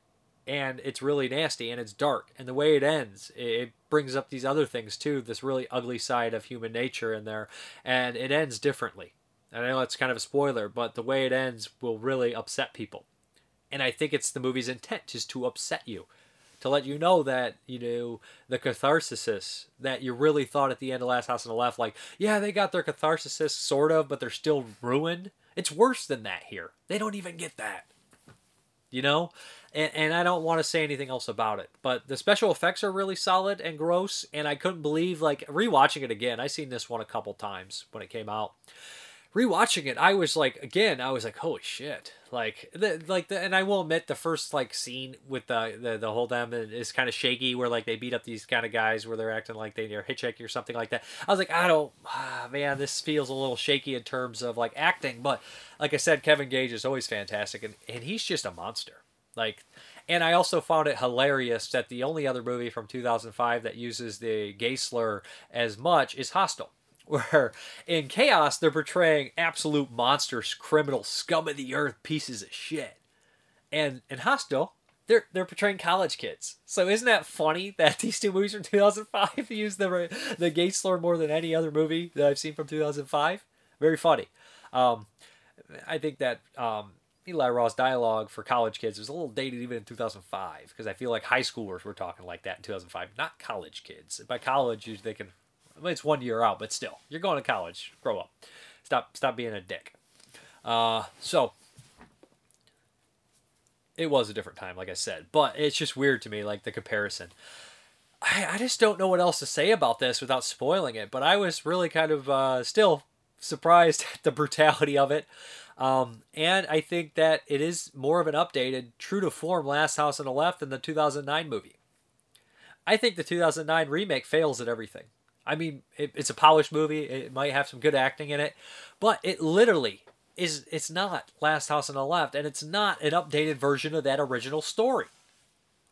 And it's really nasty and it's dark. And the way it ends, it brings up these other things too this really ugly side of human nature in there. And it ends differently. I know it's kind of a spoiler, but the way it ends will really upset people and I think it's the movie's intent just to upset you, to let you know that you know the catharsis that you really thought at the end of Last House on the Left, like yeah they got their catharsis sort of, but they're still ruined. It's worse than that here. They don't even get that. You know, and, and I don't want to say anything else about it, but the special effects are really solid and gross, and I couldn't believe like rewatching it again. I seen this one a couple times when it came out rewatching it, I was like, again, I was like, holy shit! Like, the like the, and I will admit, the first like scene with the the, the whole them is kind of shaky, where like they beat up these kind of guys where they're acting like they are hitchhiking or something like that. I was like, I don't, ah, man, this feels a little shaky in terms of like acting, but like I said, Kevin Gage is always fantastic, and and he's just a monster. Like, and I also found it hilarious that the only other movie from 2005 that uses the gay slur as much is Hostel where in Chaos they're portraying absolute monsters, criminal, scum of the earth, pieces of shit. And in Hostel, they're they're portraying college kids. So isn't that funny that these two movies from 2005 use the the gay slur more than any other movie that I've seen from 2005? Very funny. Um, I think that um, Eli Roth's dialogue for college kids was a little dated even in 2005 because I feel like high schoolers were talking like that in 2005, not college kids. By college, you're thinking it's one year out, but still, you're going to college. Grow up. Stop stop being a dick. Uh, so it was a different time, like I said, but it's just weird to me, like the comparison. I, I just don't know what else to say about this without spoiling it, but I was really kind of uh, still surprised at the brutality of it. Um, and I think that it is more of an updated, true to form Last House on the Left than the 2009 movie. I think the 2009 remake fails at everything. I mean, it, it's a polished movie. It might have some good acting in it, but it literally is. It's not Last House on the Left, and it's not an updated version of that original story.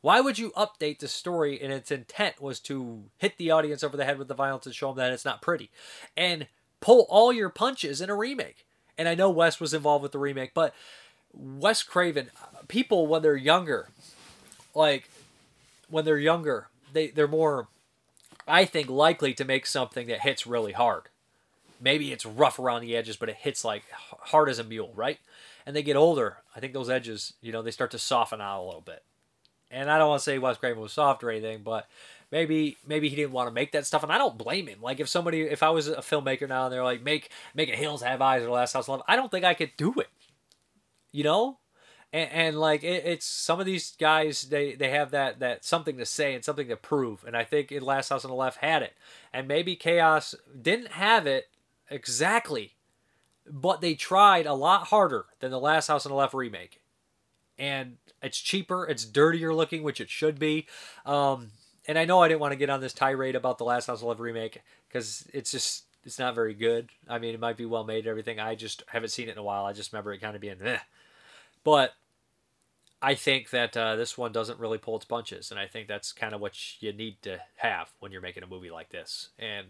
Why would you update the story and its intent was to hit the audience over the head with the violence and show them that it's not pretty, and pull all your punches in a remake? And I know Wes was involved with the remake, but Wes Craven, people when they're younger, like when they're younger, they they're more I think, likely to make something that hits really hard. Maybe it's rough around the edges, but it hits like hard as a mule, right? And they get older. I think those edges, you know, they start to soften out a little bit. And I don't want to say Wes Craven was soft or anything, but maybe maybe he didn't want to make that stuff, and I don't blame him. Like if somebody, if I was a filmmaker now and they're like make make a Hills Have Eyes or Last House Love, I don't think I could do it. You know, and, and like it, it's some of these guys they they have that that something to say and something to prove and i think in last house on the left had it. And maybe chaos didn't have it exactly but they tried a lot harder than the last house on the left remake. And it's cheaper it's dirtier looking which it should be. Um, and i know i didn't want to get on this tirade about the last house on the left remake because it's just it's not very good. I mean it might be well made and everything. I just haven't seen it in a while. I just remember it kind of being eh. But I think that uh, this one doesn't really pull its punches, and I think that's kind of what you need to have when you're making a movie like this. And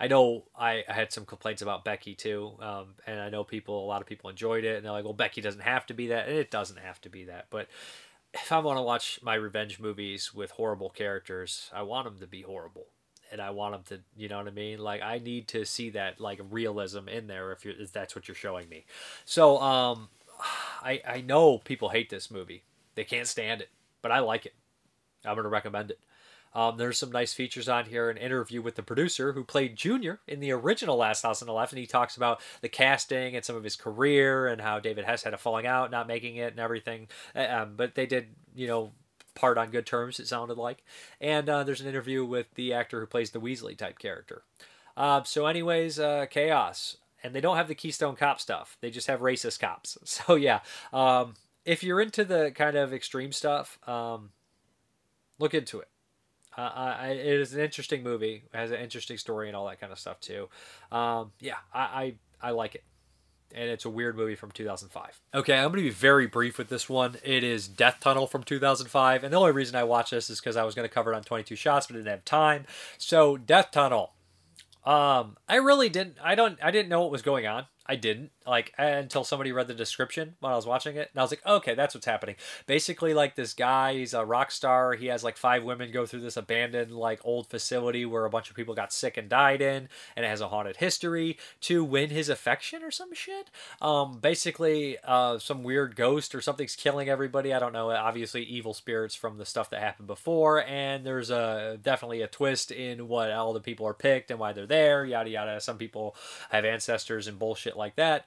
I know I, I had some complaints about Becky too, um, and I know people, a lot of people enjoyed it, and they're like, "Well, Becky doesn't have to be that," and it doesn't have to be that. But if I want to watch my revenge movies with horrible characters, I want them to be horrible, and I want them to, you know what I mean? Like I need to see that like realism in there if, you're, if that's what you're showing me. So um, I I know people hate this movie. They can't stand it. but I like it. I'm going to recommend it. Um, there's some nice features on here. An interview with the producer who played Junior in the original Last House on the Left, and he talks about the casting and some of his career and how David Hess had a falling out, not making it, and everything. Um, but they did, you know, part on good terms. It sounded like. And uh, there's an interview with the actor who plays the Weasley type character. Uh, so, anyways, uh, chaos. And they don't have the Keystone Cop stuff. They just have racist cops. So yeah, um, if you're into the kind of extreme stuff, um, look into it. Uh, I, it is an interesting movie. It has an interesting story and all that kind of stuff too. Um, yeah, I, I, I like it. And it's a weird movie from 2005. Okay, I'm to be very brief with this one. It is Death Tunnel from 2005. And the only reason I watched this is because I was to cover it on 22 Shots, but didn't have time. So, Death Tunnel. Um, I really didn't. I don't. I didn't know what was going on. I didn't like until somebody read the description when I was watching it, and I was like, okay, that's what's happening. Basically, like this guy, he's a rock star. He has like five women go through this abandoned like old facility where a bunch of people got sick and died in, and it has a haunted history to win his affection or some shit. Um, basically, uh, some weird ghost or something's killing everybody. I don't know. Obviously, evil spirits from the stuff that happened before, and there's a definitely a twist in what all the people are picked and why they're there. Yada yada. Some people have ancestors and bullshit like that.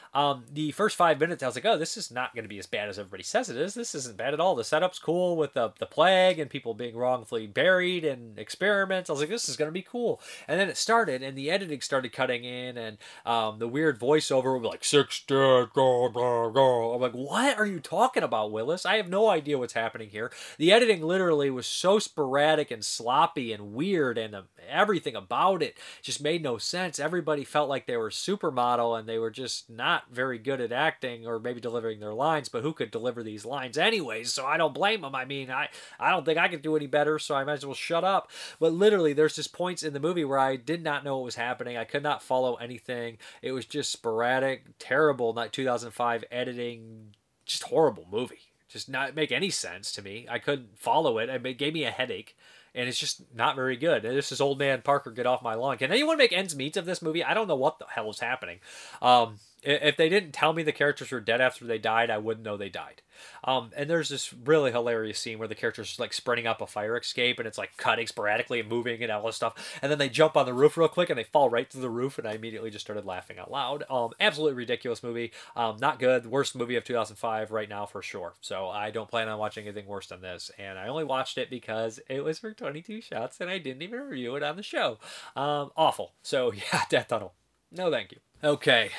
Um, the first five minutes, I was like, oh, this is not going to be as bad as everybody says it is. This isn't bad at all. The setup's cool with the, the plague and people being wrongfully buried and experiments. I was like, this is going to be cool. And then it started, and the editing started cutting in, and um, the weird voiceover would be like, six dead, go, go, go. I'm like, what are you talking about, Willis? I have no idea what's happening here. The editing literally was so sporadic and sloppy and weird, and um, everything about it just made no sense. Everybody felt like they were supermodel, and they were just not not very good at acting or maybe delivering their lines, but who could deliver these lines anyways? So I don't blame them. I mean, I, I don't think I could do any better, so I might as well shut up. But literally, there's just points in the movie where I did not know what was happening. I could not follow anything. It was just sporadic, terrible, not 2005 editing, just horrible movie. Just not make any sense to me. I couldn't follow it. It gave me a headache and it's just not very good. This is old man Parker, get off my lawn. Can anyone make ends meet of this movie? I don't know what the hell is happening. Um, if they didn't tell me the characters were dead after they died, I wouldn't know they died. Um, and there's this really hilarious scene where the characters like spreading up a fire escape and it's like cutting sporadically and moving and all this stuff. And then they jump on the roof real quick and they fall right through the roof. And I immediately just started laughing out loud. Um, absolutely ridiculous movie. Um, not good. Worst movie of 2005 right now for sure. So I don't plan on watching anything worse than this. And I only watched it because it was for 22 shots and I didn't even review it on the show. Um, awful. So yeah, Death Tunnel. No, thank you. Okay,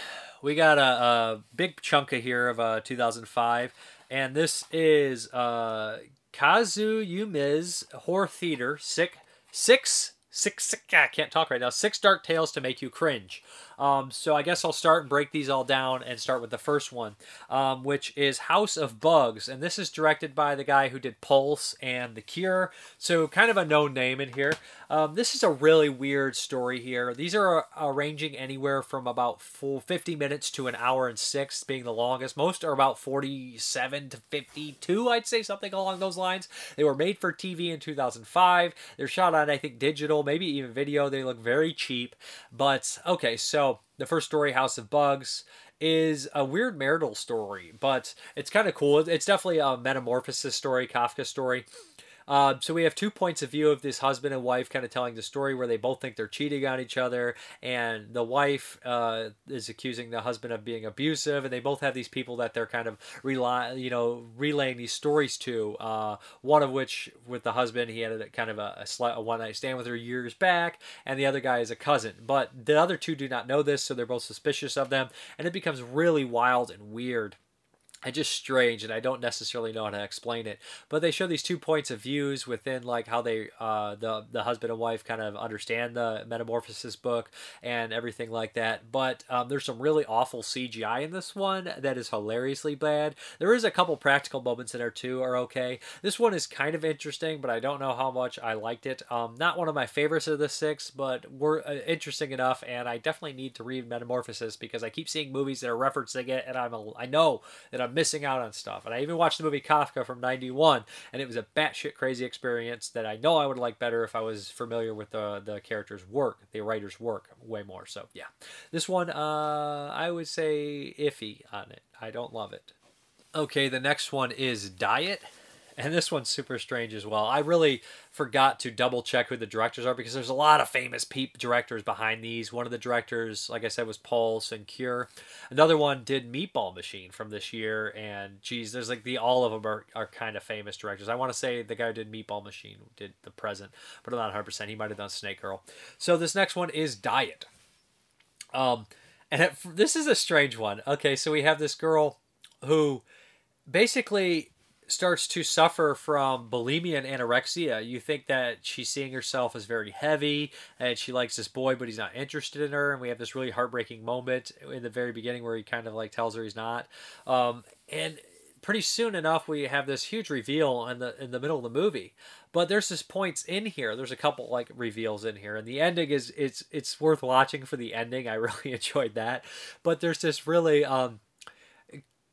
we got a, a big chunk of here of uh, 2005, and this is uh, Kazuo Umezu's Horror Theater six six six six. I can't talk right now. Six dark tales to make you cringe. Um, so I guess I'll start and break these all down and start with the first one, um, which is House of Bugs. And this is directed by the guy who did Pulse and The Cure. So kind of a known name in here. Um, this is a really weird story here. These are uh, ranging anywhere from about full 50 minutes to an hour and six being the longest. Most are about 47 to 52, I'd say, something along those lines. They were made for TV in 2005. They're shot on, I think, digital, maybe even video. They look very cheap. But okay, so the first story, House of Bugs, is a weird marital story, but it's kind of cool. It's definitely a metamorphosis story, Kafka story. Uh, so we have two points of view of this husband and wife kind of telling the story where they both think they're cheating on each other, and the wife uh, is accusing the husband of being abusive, and they both have these people that they're kind of rely, you know, relaying these stories to. Uh, one of which, with the husband, he had a kind of a, a, a one night stand with her years back, and the other guy is a cousin. But the other two do not know this, so they're both suspicious of them, and it becomes really wild and weird and just strange and i don't necessarily know how to explain it but they show these two points of views within like how they uh, the the husband and wife kind of understand the metamorphosis book and everything like that but um, there's some really awful cgi in this one that is hilariously bad. There is a couple practical moments in there too are okay. This one is kind of interesting but i don't know how much i liked it. Um, not one of my favorites of the six but were uh, interesting enough and i definitely need to read metamorphosis because i keep seeing movies that are referencing it and i'm a, i know that i'm missing out on stuff. And I even watched the movie Kafka from 91, and it was a batshit crazy experience that I know I would like better if I was familiar with the, the character's work, the writer's work, way more. So, yeah. This one, uh, I would say iffy on it. I don't love it. Okay, the next one is Diet. And this one's super strange as well. I really forgot to double check who the directors are because there's a lot of famous peep directors behind these. One of the directors, like I said, was Paul Cinquer. Another one did Meatball Machine from this year. And geez, there's like the all of them are, are kind of famous directors. I want to say the guy who did Meatball Machine did The Present, but I'm not 100%. He might have done Snake Girl. So this next one is Diet. Um, and it, this is a strange one. Okay, so we have this girl who basically starts to suffer from bulimia and anorexia. You think that she's seeing herself as very heavy and she likes this boy, but he's not interested in her. And we have this really heartbreaking moment in the very beginning where he kind of like tells her he's not. Um, and pretty soon enough, we have this huge reveal in the in the middle of the movie. But there's this points in here. There's a couple like reveals in here, and the ending is it's it's worth watching for the ending. I really enjoyed that. But there's this really um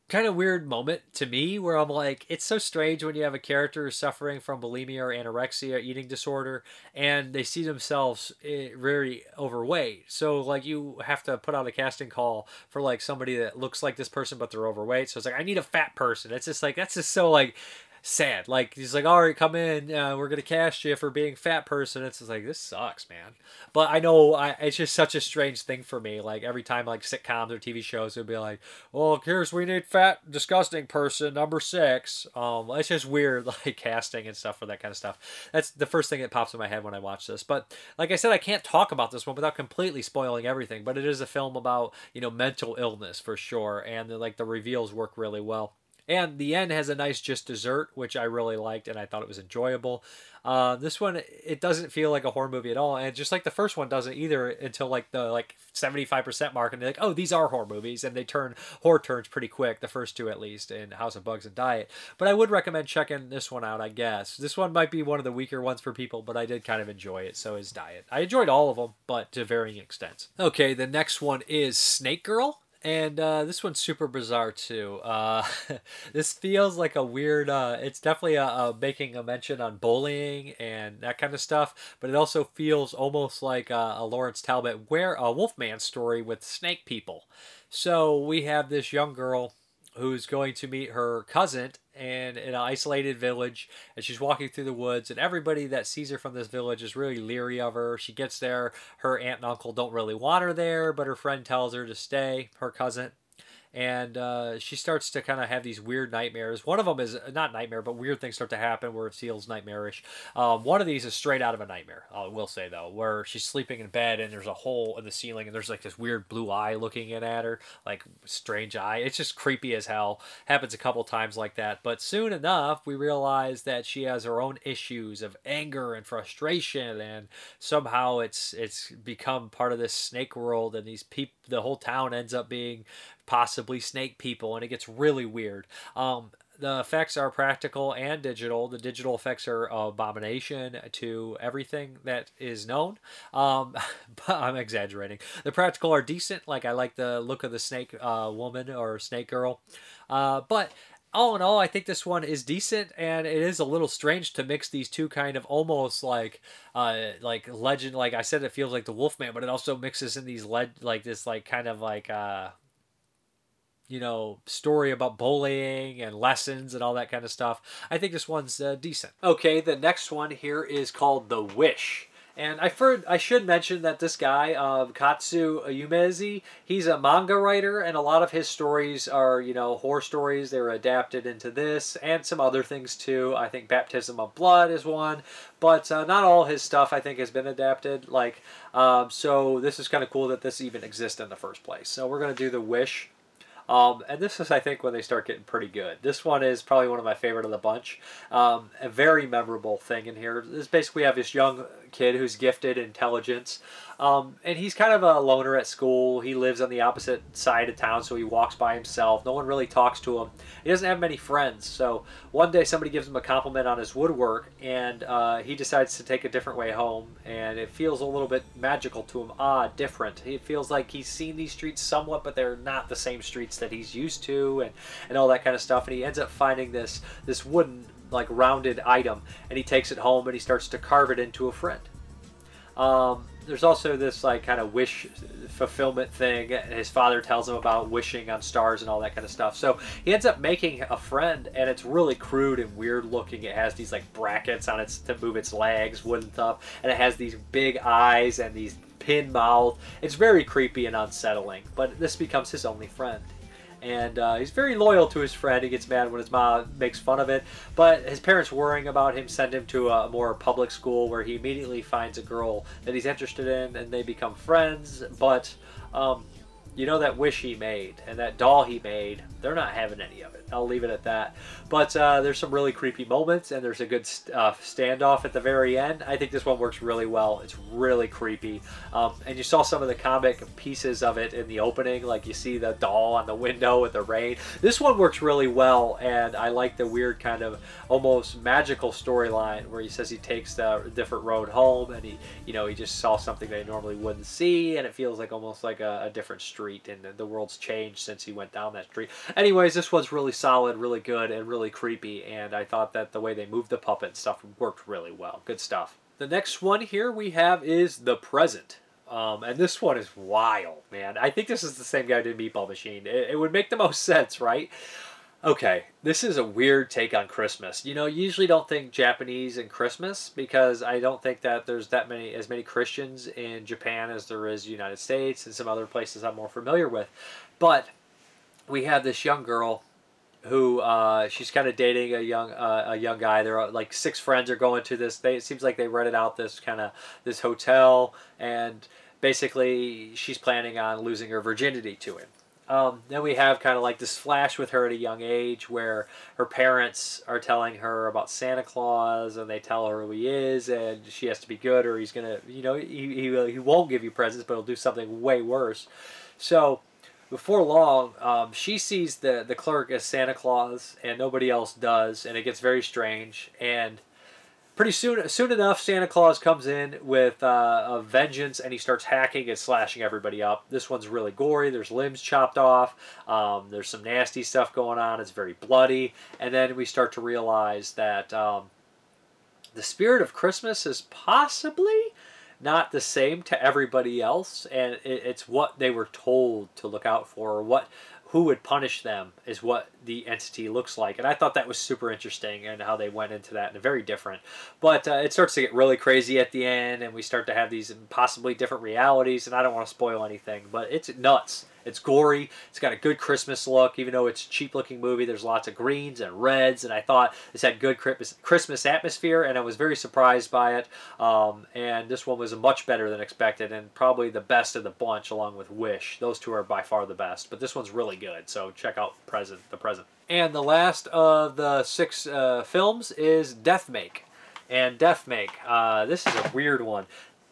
kind of weird moment to me where I'm like, it's so strange when you have a character suffering from bulimia or anorexia, eating disorder, and they see themselves eh, very overweight. So like you have to put out a casting call for like somebody that looks like this person but they're overweight. So it's like I need a fat person. It's just like that's just so like sad. Like he's like, all right, come in. Uh, we're gonna cast you for being fat person. It's just like this sucks, man. But I know I, it's just such a strange thing for me. Like every time like sitcoms or TV shows it would be like, well, here's we need fat disgusting person number six. Um, it's just weird like casting and stuff for that kind of stuff. That's the first thing that pops in my head when I watch this. But like I said, I can't talk about this one without completely spoiling everything. But it is a film about you know mental illness for sure, and like the reveals work really well. And the end has a nice just dessert, which I really liked and I thought it was enjoyable. Uh, this one it doesn't feel like a horror movie at all, and just like the first one doesn't either until like the like seventy five percent mark, and they're like, oh, these are horror movies, and they turn horror turns pretty quick. The first two at least in House of Bugs and Diet, but I would recommend checking this one out. I guess this one might be one of the weaker ones for people, but I did kind of enjoy it. So is Diet. I enjoyed all of them, but to varying extents. Okay, the next one is Snake Girl and uh, this one's super bizarre too. Uh, this feels like a weird. Uh, it's definitely a, a, making a mention on bullying and that kind of stuff, but it also feels almost like a, a Lawrence Talbot where a Wolfman story with snake people. So we have this young girl who's going to meet her cousin and in an isolated village and she's walking through the woods and everybody that sees her from this village is really leery of her. She gets there. Her aunt and uncle don't really want her there but her friend tells her to stay her cousin and uh, she starts to kind of have these weird nightmares. One of them is not nightmare, but weird things start to happen where it feels nightmarish. Um, one of these is straight out of a nightmare. I will say though, where she's sleeping in bed and there's a hole in the ceiling and there's like this weird blue eye looking in at her, like strange eye. It's just creepy as hell. Happens a couple times like that, but soon enough we realize that she has her own issues of anger and frustration, and somehow it's it's become part of this snake world, and these people, the whole town ends up being possibly snake people, and it gets really weird. Um, the effects are practical and digital. The digital effects are abomination to everything that is known. Um, but I'm exaggerating. The practical are decent. Like I like the look of the snake uh, woman or snake girl. Uh, but all in all, I think this one is decent, and it is a little strange to mix these two kind of almost like, uh, like legend. Like I said, it feels like the Wolfman, but it also mixes in these led like this like kind of like uh you know, story about bullying and lessons and all that kind of stuff. I think this one's uh, decent. Okay, the next one here is called The Wish. And I heard, I should mention that this guy, uh, Kazuo Umezu, he's a manga writer, and a lot of his stories are, you know, horror stories. They were adapted into this and some other things too. I think Baptism of Blood is one, but uh, not all his stuff I think has been adapted. Like, um, so this is kind of cool that this even exists in the first place. So we're gonna do The Wish. Um, and this is, I think, when they start getting pretty good. This one is probably one of my favorite of the bunch. Um, a very memorable thing in here is basically have this young kid who's gifted intelligence. Um, and he's kind of a loner at school. He lives on the opposite side of town, so he walks by himself. No one really talks to him. He doesn't have many friends. So one day somebody gives him a compliment on his woodwork, and uh, he decides to take a different way home. And it feels a little bit magical to him, odd, different. It feels like he's seen these streets somewhat, but they're not the same streets that he's used to, and, and all that kind of stuff. And he ends up finding this this wooden like rounded item, and he takes it home and he starts to carve it into a friend. Um, there's also this like kind of wish fulfillment thing. His father tells him about wishing on stars and all that kind of stuff. So he ends up making a friend, and it's really crude and weird looking. It has these like brackets on it to move its legs, wooden stuff, and it has these big eyes and these pin mouth. It's very creepy and unsettling. But this becomes his only friend and uh, he's very loyal to his friend. He gets mad when his mom makes fun of it, but his parents worrying about him send him to a more public school where he immediately finds a girl that he's interested in, and they become friends. But um, you know that wish he made and that doll he made, they're not having any of it. I'll leave it at that. But uh, there's some really creepy moments, and there's a good uh, standoff at the very end. I think this one works really well. It's really creepy. Um, and you saw some of the comic pieces of it in the opening, like you see the doll on the window with the rain. This one works really well, and I like the weird kind of almost magical storyline where he says he takes the different road home, and he, you know, he just saw something they normally wouldn't see, and it feels like almost like a, a different street, and the world's changed since he went down that street. Anyways, this one's really solid, really good, and really creepy. And I thought that the way they moved the puppet stuff worked really well. Good stuff. The next one here we have is The Present. Um, and this one is wild, man. I think this is the same guy who did Meatball Machine. It, it would make the most sense, right? Okay, this is a weird take on Christmas. You know, you usually don't think Japanese and Christmas because I don't think that there's that many as many Christians in Japan as there is United States and some other places I'm more familiar with. But we have this young girl who uh, she's kind of dating a young uh, a young guy. They're uh, like six friends are going to this. They, it seems like they rented out this kind of this hotel, and basically she's planning on losing her virginity to him. Um, then we have kind of like this flash with her at a young age where her parents are telling her about Santa Claus and they tell her who he is and she has to be good or he's gonna you know he, he, he won't give you presents but he'll do something way worse. So before long, um, she sees the the clerk as Santa Claus, and nobody else does, and it gets very strange. And pretty soon, soon enough, Santa Claus comes in with uh, a vengeance, and he starts hacking and slashing everybody up. This one's really gory. There's limbs chopped off. Um, there's some nasty stuff going on. It's very bloody, and then we start to realize that um, the spirit of Christmas is possibly not the same to everybody else, and it, it's what they were told to look out for, or what who would punish them is what the entity looks like. And I thought that was super interesting and how they went into that and very different. But uh, it starts to get really crazy at the end, and we start to have these possibly different realities. And I don't want to spoil anything, but it's nuts. It's gory. It's got a good Christmas look, even though it's a cheap looking movie. There's lots of greens and reds, and I thought this had good Christmas atmosphere, and I was very surprised by it. Um, and this one was much better than expected, and probably the best of the bunch, along with Wish. Those two are by far the best, but this one's really good. So check out Present, the Present. And the last of the six uh, films is Deathmake. And Deathmake, uh, this is a weird one.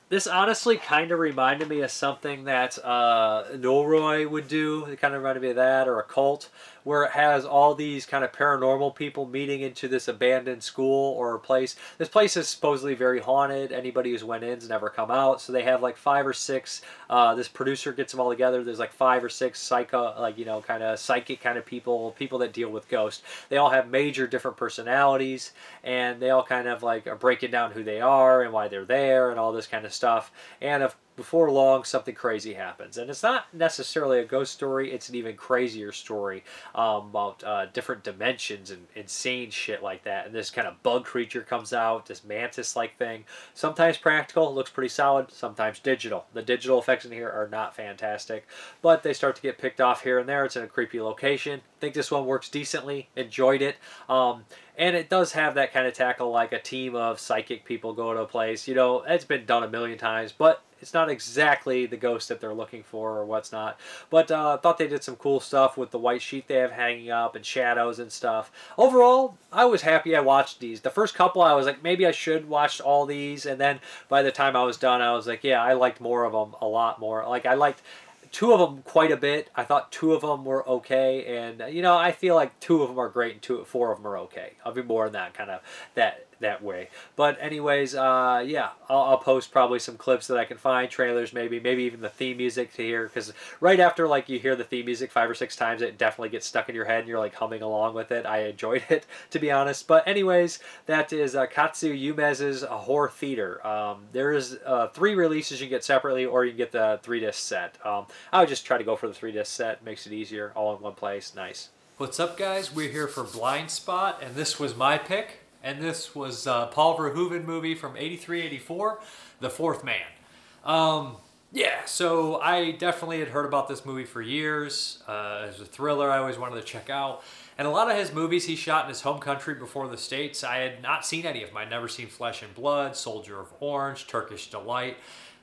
This honestly kind of reminded me of something that uh, Noroi would do. It kind of reminded me of that, or a cult where it has all these kind of paranormal people meeting into this abandoned school or place. This place is supposedly very haunted. Anybody who's went in's never come out. So they have like five or six. Uh, this producer gets them all together. There's like five or six psycho, like you know, kind of psychic kind of people, people that deal with ghosts. They all have major different personalities, and they all kind of like are breaking down who they are and why they're there and all this kind of stuff. And of before long something crazy happens. And it's not necessarily a ghost story it's an even crazier story um, about uh, different dimensions and insane shit like that. And this kind of bug creature comes out this mantis like thing. Sometimes practical looks pretty solid sometimes digital. The digital effects in here are not fantastic but they start to get picked off here and there. It's in a creepy location. Think this one works decently enjoyed it. Um, and it does have that kind of tackle like a team of psychic people go to a place. You know it's been done a million times but it's not exactly the ghost that they're looking for or what's not. But uh, I thought they did some cool stuff with the white sheet they have hanging up and shadows and stuff. Overall, I was happy I watched these. The first couple, I was like, maybe I should watch all these. And then by the time I was done, I was like, yeah, I liked more of them a lot more. Like, I liked two of them quite a bit. I thought two of them were okay, and you know I feel like two of them are great and two four of them are okay. I'll be more in that kind of that that way. But anyways, uh, yeah, I'll, I'll post probably some clips that I can find, trailers maybe, maybe even the theme music to hear. Because right after like you hear the theme music five or six times, it definitely gets stuck in your head and you're like humming along with it. I enjoyed it to be honest. But anyways, that is uh, Kazuo Umezu's A Horror Theater. Um, there's uh, three releases you can get separately, or you can get the three disc set. Um, I would just try to go for the three disc set. Makes it easier, all in one place. Nice. What's up, guys? We're here for Blind Spot, and this was my pick. And this was uh, Paul Verhoeven movie from 83 84, The Fourth Man. Um, yeah, so I definitely had heard about this movie for years. Uh, as a thriller I always wanted to check out. And a lot of his movies he shot in his home country before the States, I had not seen any of them. I'd never seen Flesh and Blood, Soldier of Orange, Turkish Delight.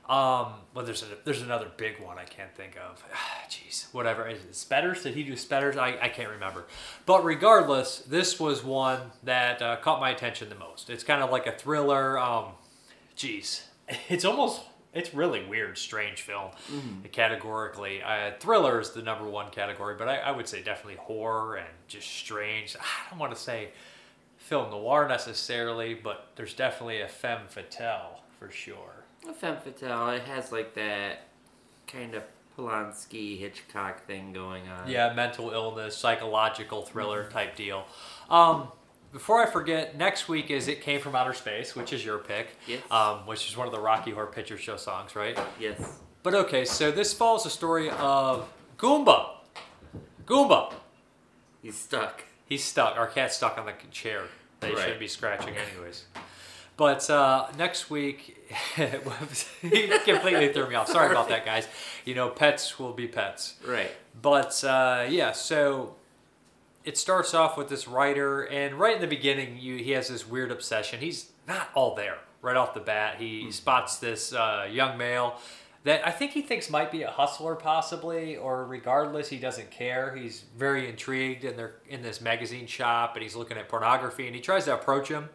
Um, well, there's a, there's another big one I can't think of. Jeez, whatever. Is it Spetters? Did he do Spetters? I, I can't remember. But regardless, this was one that uh, caught my attention the most. It's kind of like a thriller. Um, jeez, it's almost it's really weird, strange film. Mm-hmm. Categorically, uh, thriller is the number one category, but I, I would say definitely horror and just strange. I don't want to say film noir necessarily, but there's definitely a femme fatale for sure. A femme fatale. It has like that kind of Polanski Hitchcock thing going on. Yeah, mental illness, psychological thriller mm-hmm. type deal. Um, before I forget, next week is "It Came from Outer Space," which is your pick. Yes. Um, which is one of the Rocky Horror Picture Show songs, right? Yes. But okay, so this follows the story of Goomba. Goomba. He's stuck. He's stuck. Our cat's stuck on the chair. They right. should be scratching anyways. But uh, next week, he completely threw me off. Sorry about that, guys. You know, pets will be pets. Right. But uh, yeah, so it starts off with this writer, and right in the beginning, you he has this weird obsession. He's not all there right off the bat. He mm-hmm. spots this uh, young male that I think he thinks might be a hustler, possibly, or regardless, he doesn't care. He's very intrigued, and they're in this magazine shop, and he's looking at pornography, and he tries to approach him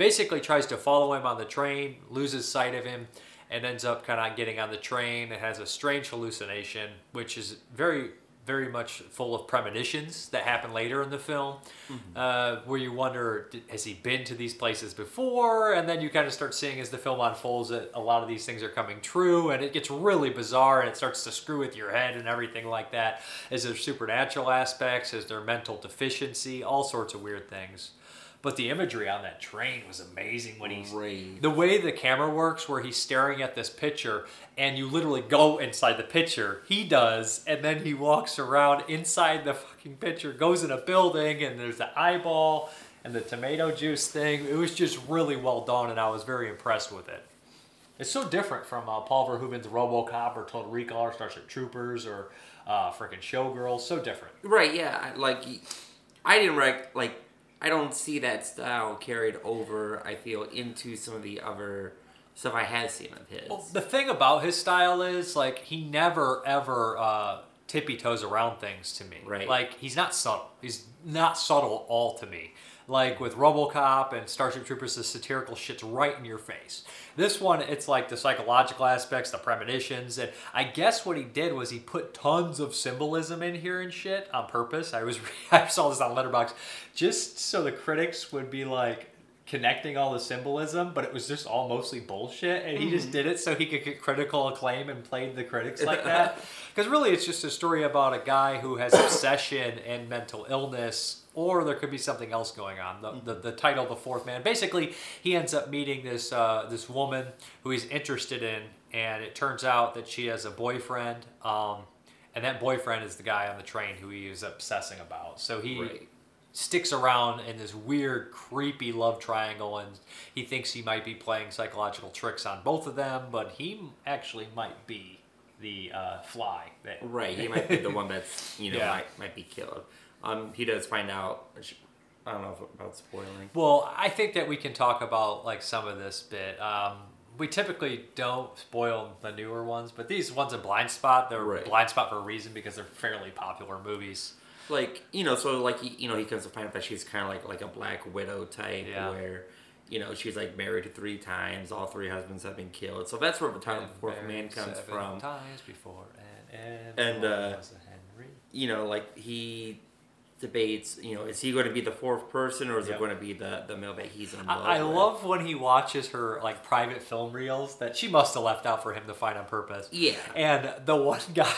basically tries to follow him on the train, loses sight of him, and ends up kind of getting on the train and has a strange hallucination, which is very, very much full of premonitions that happen later in the film, mm-hmm. uh, where you wonder, has he been to these places before? And then you kind of start seeing as the film unfolds that a lot of these things are coming true, and it gets really bizarre and it starts to screw with your head and everything like that. Is there supernatural aspects? Is there mental deficiency? All sorts of weird things. But the imagery on that train was amazing when he's Great. the way the camera works, where he's staring at this picture, and you literally go inside the picture. He does, and then he walks around inside the fucking picture, goes in a building, and there's the eyeball and the tomato juice thing. It was just really well done, and I was very impressed with it. It's so different from uh, Paul Verhoeven's RoboCop or Total Recall or Starship Troopers or uh, freaking Showgirls. So different. Right? Yeah. Like I didn't rec- like I don't see that style carried over. I feel into some of the other stuff I have seen of his. Well, the thing about his style is like he never ever uh, tippy toes around things to me. Right. Like he's not subtle. He's not subtle at all to me. Like with RoboCop and Starship Troopers, the satirical shit's right in your face. This one, it's like the psychological aspects, the premonitions, and I guess what he did was he put tons of symbolism in here and shit on purpose. I was I saw this on Letterboxd just so the critics would be like, connecting all the symbolism, but it was just all mostly bullshit. And he mm. just mm-hmm. did it so he could get critical acclaim and played the critics like that. Because really, it's just a story about a guy who has obsession and mental illness, or there could be something else going on. The, the, the title, The Fourth Man, basically, he ends up meeting this, uh, this woman who he's interested in, and it turns out that she has a boyfriend. Um, and that boyfriend is the guy on the train who he is obsessing about. So he right sticks around in this weird, creepy love triangle, and he thinks he might be playing psychological tricks on both of them, but he actually might be the uh, fly. That, right, he might be the one that's you know yeah. might, might be killed. Um, he does find out. I don't know if about spoiling. Well, I think that we can talk about like some of this bit. Um, we typically don't spoil the newer ones, but these ones in Blind Spot, they're right. Blind Spot for a reason because they're fairly popular movies like you know, so like you know, he comes to find out that she's kind of like like a black widow type, yeah. where you know she's like married three times, all three husbands have been killed. So that's where the title Fourth Man comes from. Times before and and, and uh, you know, like he debates. You know, is he going to be the fourth person or is Yep. it going to be the the male that he's in love I, I love when he watches her like private film reels that she must have left out for him to find on purpose. Yeah. And the one guy,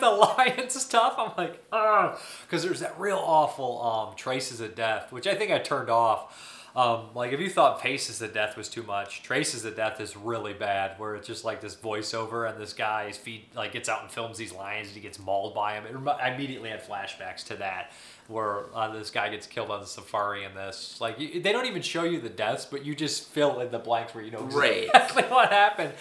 the lion stuff, I'm like, ah, because there's that real awful um, traces of death, which I think I turned off. Um, like if you thought Faces of Death was too much, Traces of Death is really bad, where it's just like this voiceover and this guy's feet like gets out and films these lions and he gets mauled by him. It remi- I immediately had flashbacks to that, where uh, this guy gets killed on the safari in this. Like you, they don't even show you the deaths, but you just fill in the blanks where you know Right. exactly what happened.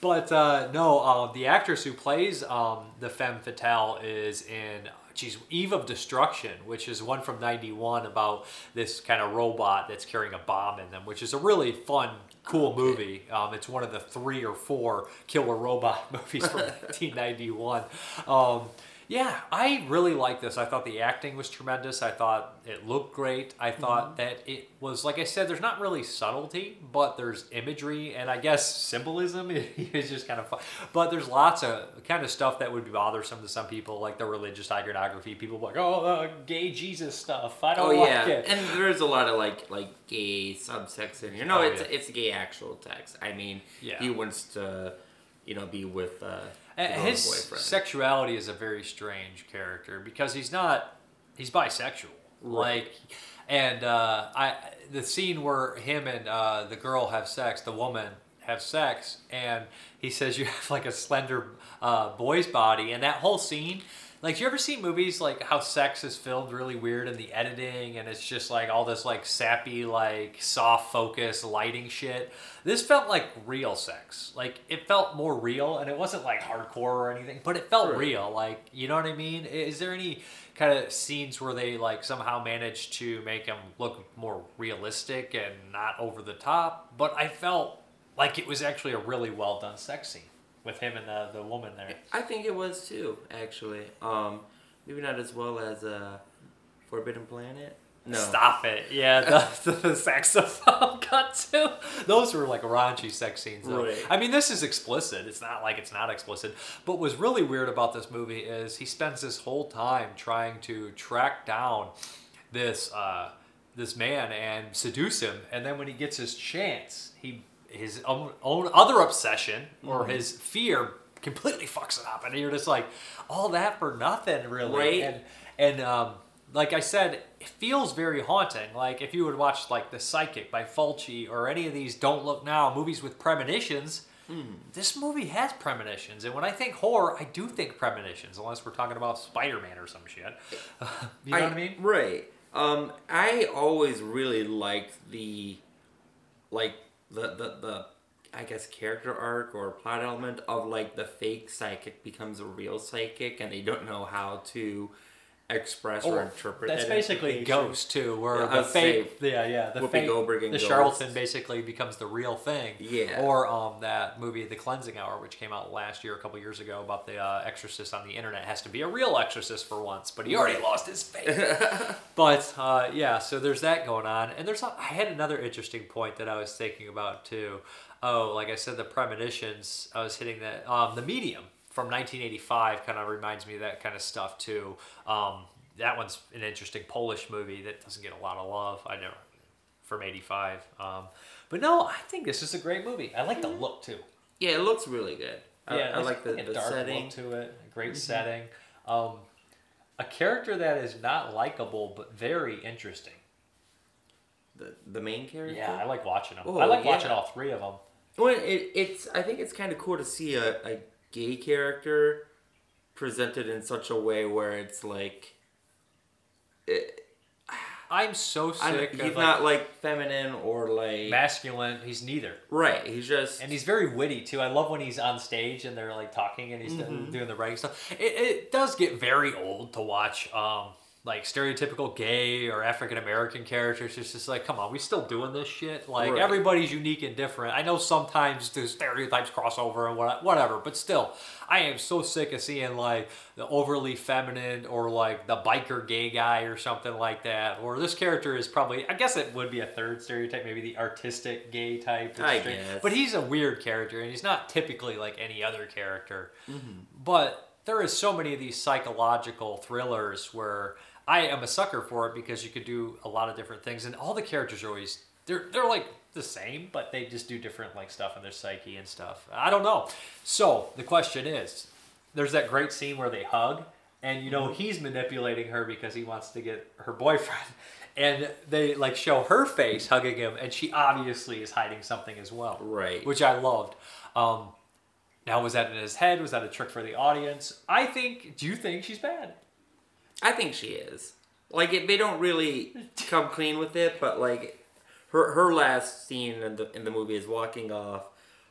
But uh, no, um, the actress who plays um, the femme fatale is in. Geez, Eve of Destruction, which is one from '91 about this kind of robot that's carrying a bomb in them, which is a really fun, cool movie. Um, it's one of the three or four killer robot movies from 1991. Um, yeah, I really like this. I thought the acting was tremendous. I thought it looked great. I thought that it was, like I said, there's not really subtlety, but there's imagery and I guess symbolism is just kind of fun. But there's lots of kind of stuff that would be bothersome to some people, like the religious iconography. People like, oh, uh, gay Jesus stuff. I Oh don't like yeah, it. and there's a lot of like like gay subtext in here. No, Oh, it's yeah. it's gay actual text. I mean, Yeah. he wants to, you know, be with uh, his, own his boyfriend. sexuality is a very strange character because he's not he's bisexual like and uh, I the scene where him and uh, the girl have sex the woman have sex and he says you have like a slender uh, boy's body and that whole scene like you ever see movies like how sex is filmed really weird in the editing and it's just like all this like sappy like soft focus lighting shit? This felt like real sex. Like it felt more real and it wasn't like hardcore or anything but it felt Right. real. Like you know what i mean? Is there any kind of scenes where they like somehow managed to make him look more realistic and not over the top? But i felt like it was actually a really well done sex scene with him and the, the woman there I think it was too, actually. Um, maybe not as well as uh, Forbidden Planet. No. Stop it. Yeah, the, the saxophone cut too. Those were like raunchy sex scenes. Though. Right. I mean, this is explicit. It's not like it's not explicit. But what's really weird about this movie is he spends this whole time trying to track down this uh, this man and seduce him, and then when he gets his chance, he his own, own other obsession or Mm-hmm. his fear completely fucks it up, and you're just like, all that for nothing, really. Right. And and um, like I said, it feels very haunting. Like if you would watch like The Psychic by Fulci or any of these Don't Look Now movies with premonitions, this movie has premonitions. And when I think horror, I do think premonitions, unless we're talking about Spider Man or some shit. you know what I mean? Right. Um, I always really liked the, like the the the, I guess character arc or plot element of like the fake psychic becomes a real psychic and they don't know how to express or interpret. Oh, That's basically. Ghost too, where Yeah, the fake, yeah, yeah, the Whoopi fake, Goldberg and the Ghost. charlatan basically becomes the real thing. Yeah. Or um, that movie, The Cleansing Hour, which came out last year, a couple years ago, about the uh, exorcist on the internet has to be a real exorcist for once, but he already lost his faith. but uh, yeah, so there's that going on, and there's a, I had another interesting point that I was thinking about too. Oh, like I said, the premonitions. I was hitting that. Um, the medium from 1985 kind of reminds me of that kind of stuff too. Um, that one's an interesting Polish movie that doesn't get a lot of love. I know from '85. Um, but no, I think this is a great movie. I like the look too. Yeah, it looks really good. I, I like the, the dark setting. look to it. Great setting. Um, a character that is not likable but very interesting. The, the main character. Yeah, I like watching them. Oh, I like yeah. watching all three of them. Well, it, it's I think it's kind of cool to see a, a gay character presented in such a way where it's like it, I'm so sick he's of like, not like feminine or like masculine. He's neither. right. He's just And he's very witty too. I love when he's on stage and they're like talking and he's doing the writing stuff. It, it does get very old to watch um, like stereotypical gay or African American characters. It's just like, come on, we still doing this shit? Like Right. everybody's unique and different. I know sometimes the stereotypes cross over and what, whatever, but still, I am so sick of seeing like the overly feminine or like the biker gay guy or something like that. Or this character is probably, I guess it would be a third stereotype, maybe the artistic gay type. I guess. But he's a weird character and he's not typically like any other character. Mm-hmm. But there is so many of these psychological thrillers where I am a sucker for it because you could do a lot of different things, and all the characters are always they're they're like the same, but they just do different like stuff in their psyche and stuff. I don't know. So the question is, there's that great scene where they hug, and you know he's manipulating her because he wants to get her boyfriend. And they like show her face hugging him, and she obviously is hiding something as well, Right. Which I loved. Um, now, was that in his head? Was that a trick for the audience? I think. Do you think she's bad? I think she is. Like it, they don't really come clean with it, but like her her last scene in the in the movie is walking off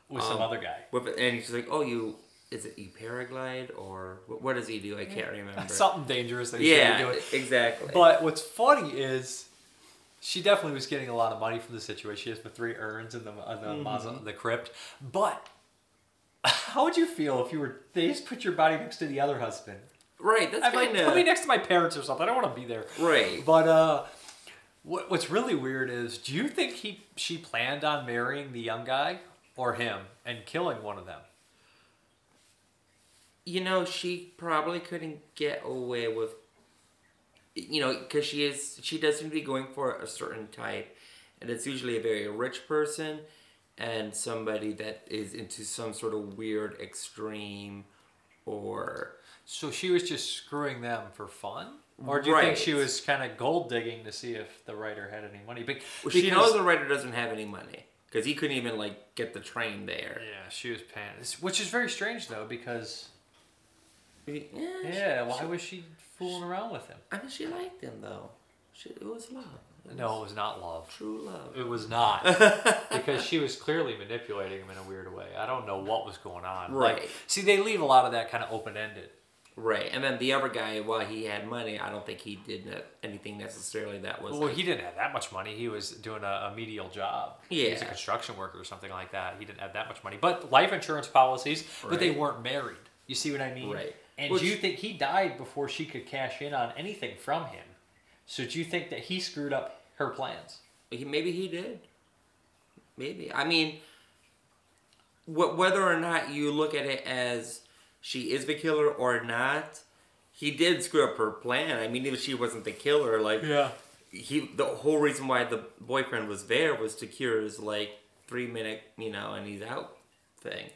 With some Um, other guy. with and she's like, "Oh, you is it you paraglide or what, what does he do? I can't remember." Something dangerous that he shouldn't yeah, doing. exactly. But what's funny is she definitely was getting a lot of money from the situation. She has the three urns in the in the, Mm-hmm. mauso- the crypt. But how would you feel if you were they just put your body next to the other husband? Right, that's I'm like, kind put me next to my parents or something. I don't want to be there. right. But uh, what, what's really weird is, do you think he she planned on marrying the young guy or him and killing one of them? you know, she probably couldn't get away with, you know, because she is, she does seem to be going for a certain type, and it's usually a very rich person and somebody that is into some sort of weird extreme or So she was just screwing them for fun, or do you think she was kind of gold digging to see if the writer had any money? Be- well, she knows the writer doesn't have any money because he couldn't even like get the train there. Yeah, she was paying, which is very strange though, because Yeah, yeah, why was she fooling around with him? I mean, she liked him though. She, it was love. It No, it was was not love. true love. It was not because she was clearly manipulating him in a weird way. I don't know what was going on. Like, Right. see, they leave a lot of that kind of open ended. Right, and then the other guy, while he had money, I don't think he did ne- anything necessarily that was. Well, like- he didn't have that much money. He was doing a, a medial job. He was a construction worker or something like that. He didn't have that much money. But life insurance policies, but they weren't married. You see what I mean? Right. And Which- do you think he died before she could cash in on anything from him? So do you think that he screwed up her plans? Maybe he did. Maybe. I mean, wh- whether or not you look at it as she is the killer or not, he did screw up her plan. I mean, even if she wasn't the killer, like Yeah. he, the whole reason why the boyfriend was there was to cure his like three minute, you know, and he's out thing.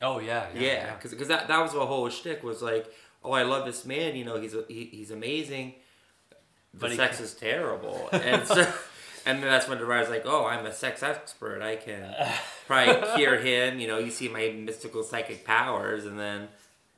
Oh yeah. Yeah, because that that was the whole shtick was like, oh, I love this man. You know, he's he, he's amazing. The But sex can- is terrible, and so, and then that's when the writer's like, oh, I'm a sex expert. I can probably cure him. You know, you see my mystical psychic powers, and then,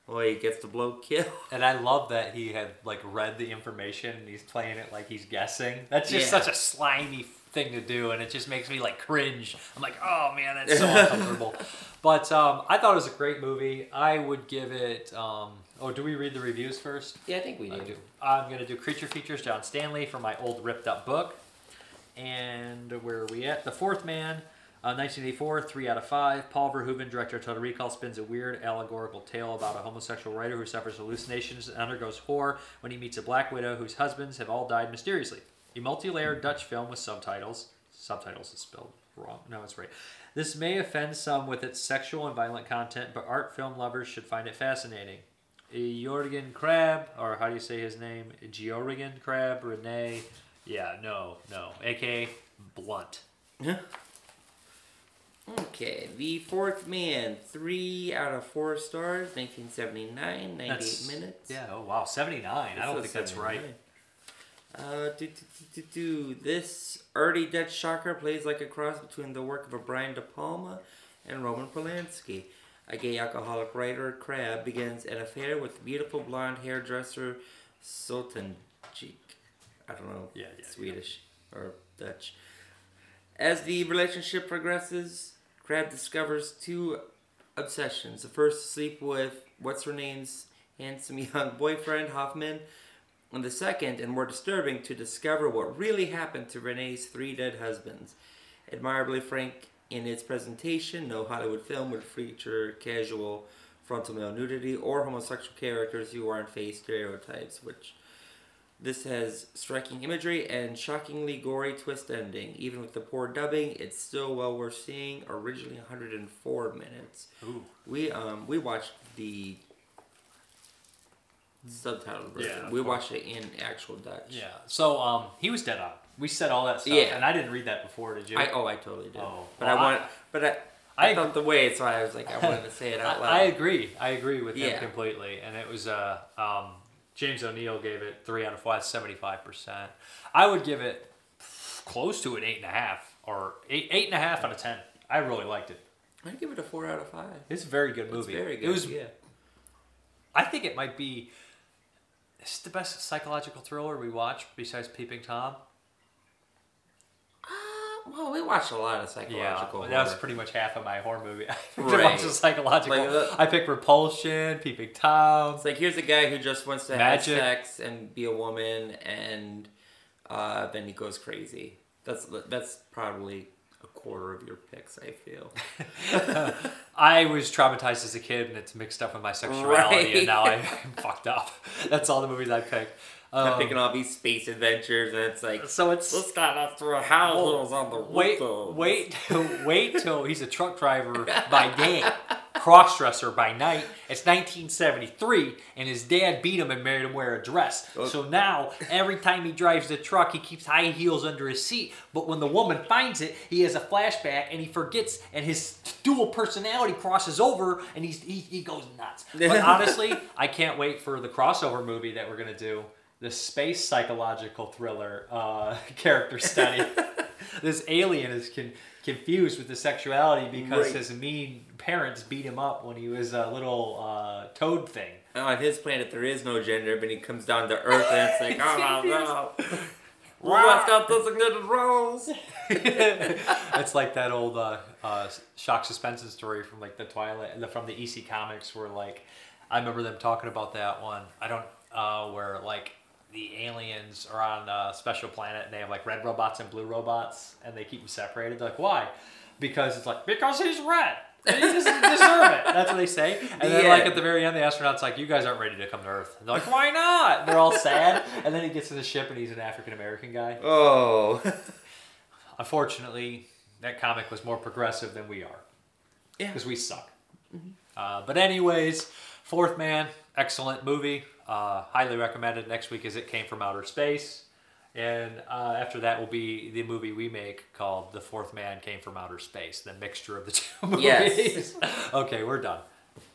well, he gets the blow kill. And I love that he had like read the information and he's playing it like he's guessing. That's just Yeah. such a slimy thing to do, and it just makes me like cringe. I'm like, oh man, that's so uncomfortable. But um, I thought it was a great movie. I would give it. Um, oh, do we read the reviews first? Yeah, I think we do. do. I'm gonna do creature features John Stanley from my old ripped up book. And where are we at? The Fourth Man, uh, 1984, three out of five. Paul Verhoeven, director of Total Recall, spins a weird allegorical tale about a homosexual writer who suffers hallucinations and undergoes horror when he meets a black widow whose husbands have all died mysteriously. A multi-layered Dutch film with subtitles. Subtitles is spelled wrong. No, it's right. This may offend some with its sexual and violent content, but art film lovers should find it fascinating. Jorgen Crab, or how do you say his name? Georgen Crab, Renee. Yeah, no, no. AKA Blunt. Okay, The Fourth Man, three out of four stars, 1979, 98 That's- minutes. Yeah, oh wow, 79. I don't think that's right. Uh, do, do, do. This early Dutch shocker plays like a cross between the work of a Brian De Palma and Roman Polanski. A gay alcoholic writer, Crab, begins an affair with beautiful blonde hairdresser Soutendijk. I don't know, Yeah, yeah, Swedish or Dutch. As the relationship progresses, Crab discovers two obsessions. The first, to sleep with what's her name's handsome young boyfriend, Hoffman. And the second, and more disturbing, to discover what really happened to Renee's three dead husbands. Admirably frank in its presentation, no Hollywood film would feature casual frontal male nudity or homosexual characters who aren't face stereotypes, which this has striking imagery and shockingly gory twist ending. Even with the poor dubbing, it's still well worth seeing. Originally 104 minutes. Ooh. We um we watched the subtitled version. Yeah, we watched it in actual Dutch. Yeah. So um, he was dead on. We said all that stuff, Yeah. and I didn't read that before. Did you? I oh I totally did. Oh, but well, I want I- but I I, I- felt the way so I was like I wanted to say it out loud. I, I agree. I agree with him Yeah. completely. And it was uh, um, James O'Neill gave it three out of five, 75 percent. I would give it close to an eight and a half or eight eight and a half out of ten. I really liked it. I'd give it a four out of five. It's a very good It's movie. very good. It was. yeah. I think it might be. It's the best psychological thriller we watched besides Peeping Tom. Uh, well, we watched a lot of psychological. Yeah, that was pretty much half of my horror movie. I Right. watched psychological. Like, the- I picked Repulsion, Peeping Tom. It's like here's a guy who just wants to Magic. have sex and be a woman, and uh, then he goes crazy. That's that's probably a quarter of your picks. I feel. I was traumatized as a kid, and it's mixed up with my sexuality, Right. and now I'm fucked up. That's all the movies I picked. I'm Um, picking all these space adventures, and it's like so it's this guy that threw houses on the wait, windows. wait, wait till he's a truck driver by day, crossdresser by night. It's 1973, and his dad beat him and made him wear a dress. Oh. So now, every time he drives the truck, he keeps high heels under his seat. But when the woman finds it, he has a flashback, and he forgets, and his dual personality crosses over, and he's he, he goes nuts. But honestly, I can't wait for the crossover movie that we're gonna do. The space psychological thriller uh, character study. this alien is con- confused with the sexuality because Right. his mean parents beat him up when he was a little uh, toad thing. on his planet there is no gender, but he comes down to Earth, and it's like, oh no, what's got designated roles? it's like that old uh, uh, Shock SuspenStories from like the Twilight, from the EC comics, where like I remember them talking about that one. I don't uh, where like the aliens are on a special planet and they have like red robots and blue robots, and they keep them separated. They're like, why? Because it's like because he's red. And he doesn't deserve it. That's what they say. And then, Yeah. like at the very end, the astronaut's like, "You guys aren't ready to come to Earth." And they're like, "Why not?" They're all sad. And then he gets to the ship, and he's an African American guy. Oh, Unfortunately, that comic was more progressive than we are. Yeah. Because we suck. Uh, but anyways, Fourth Man, excellent movie. Uh, highly recommended. Next week is It Came from Outer Space. And uh, after that will be the movie we make called The Fourth Man Came from Outer Space, the mixture of the two movies. Yes. okay, we're done.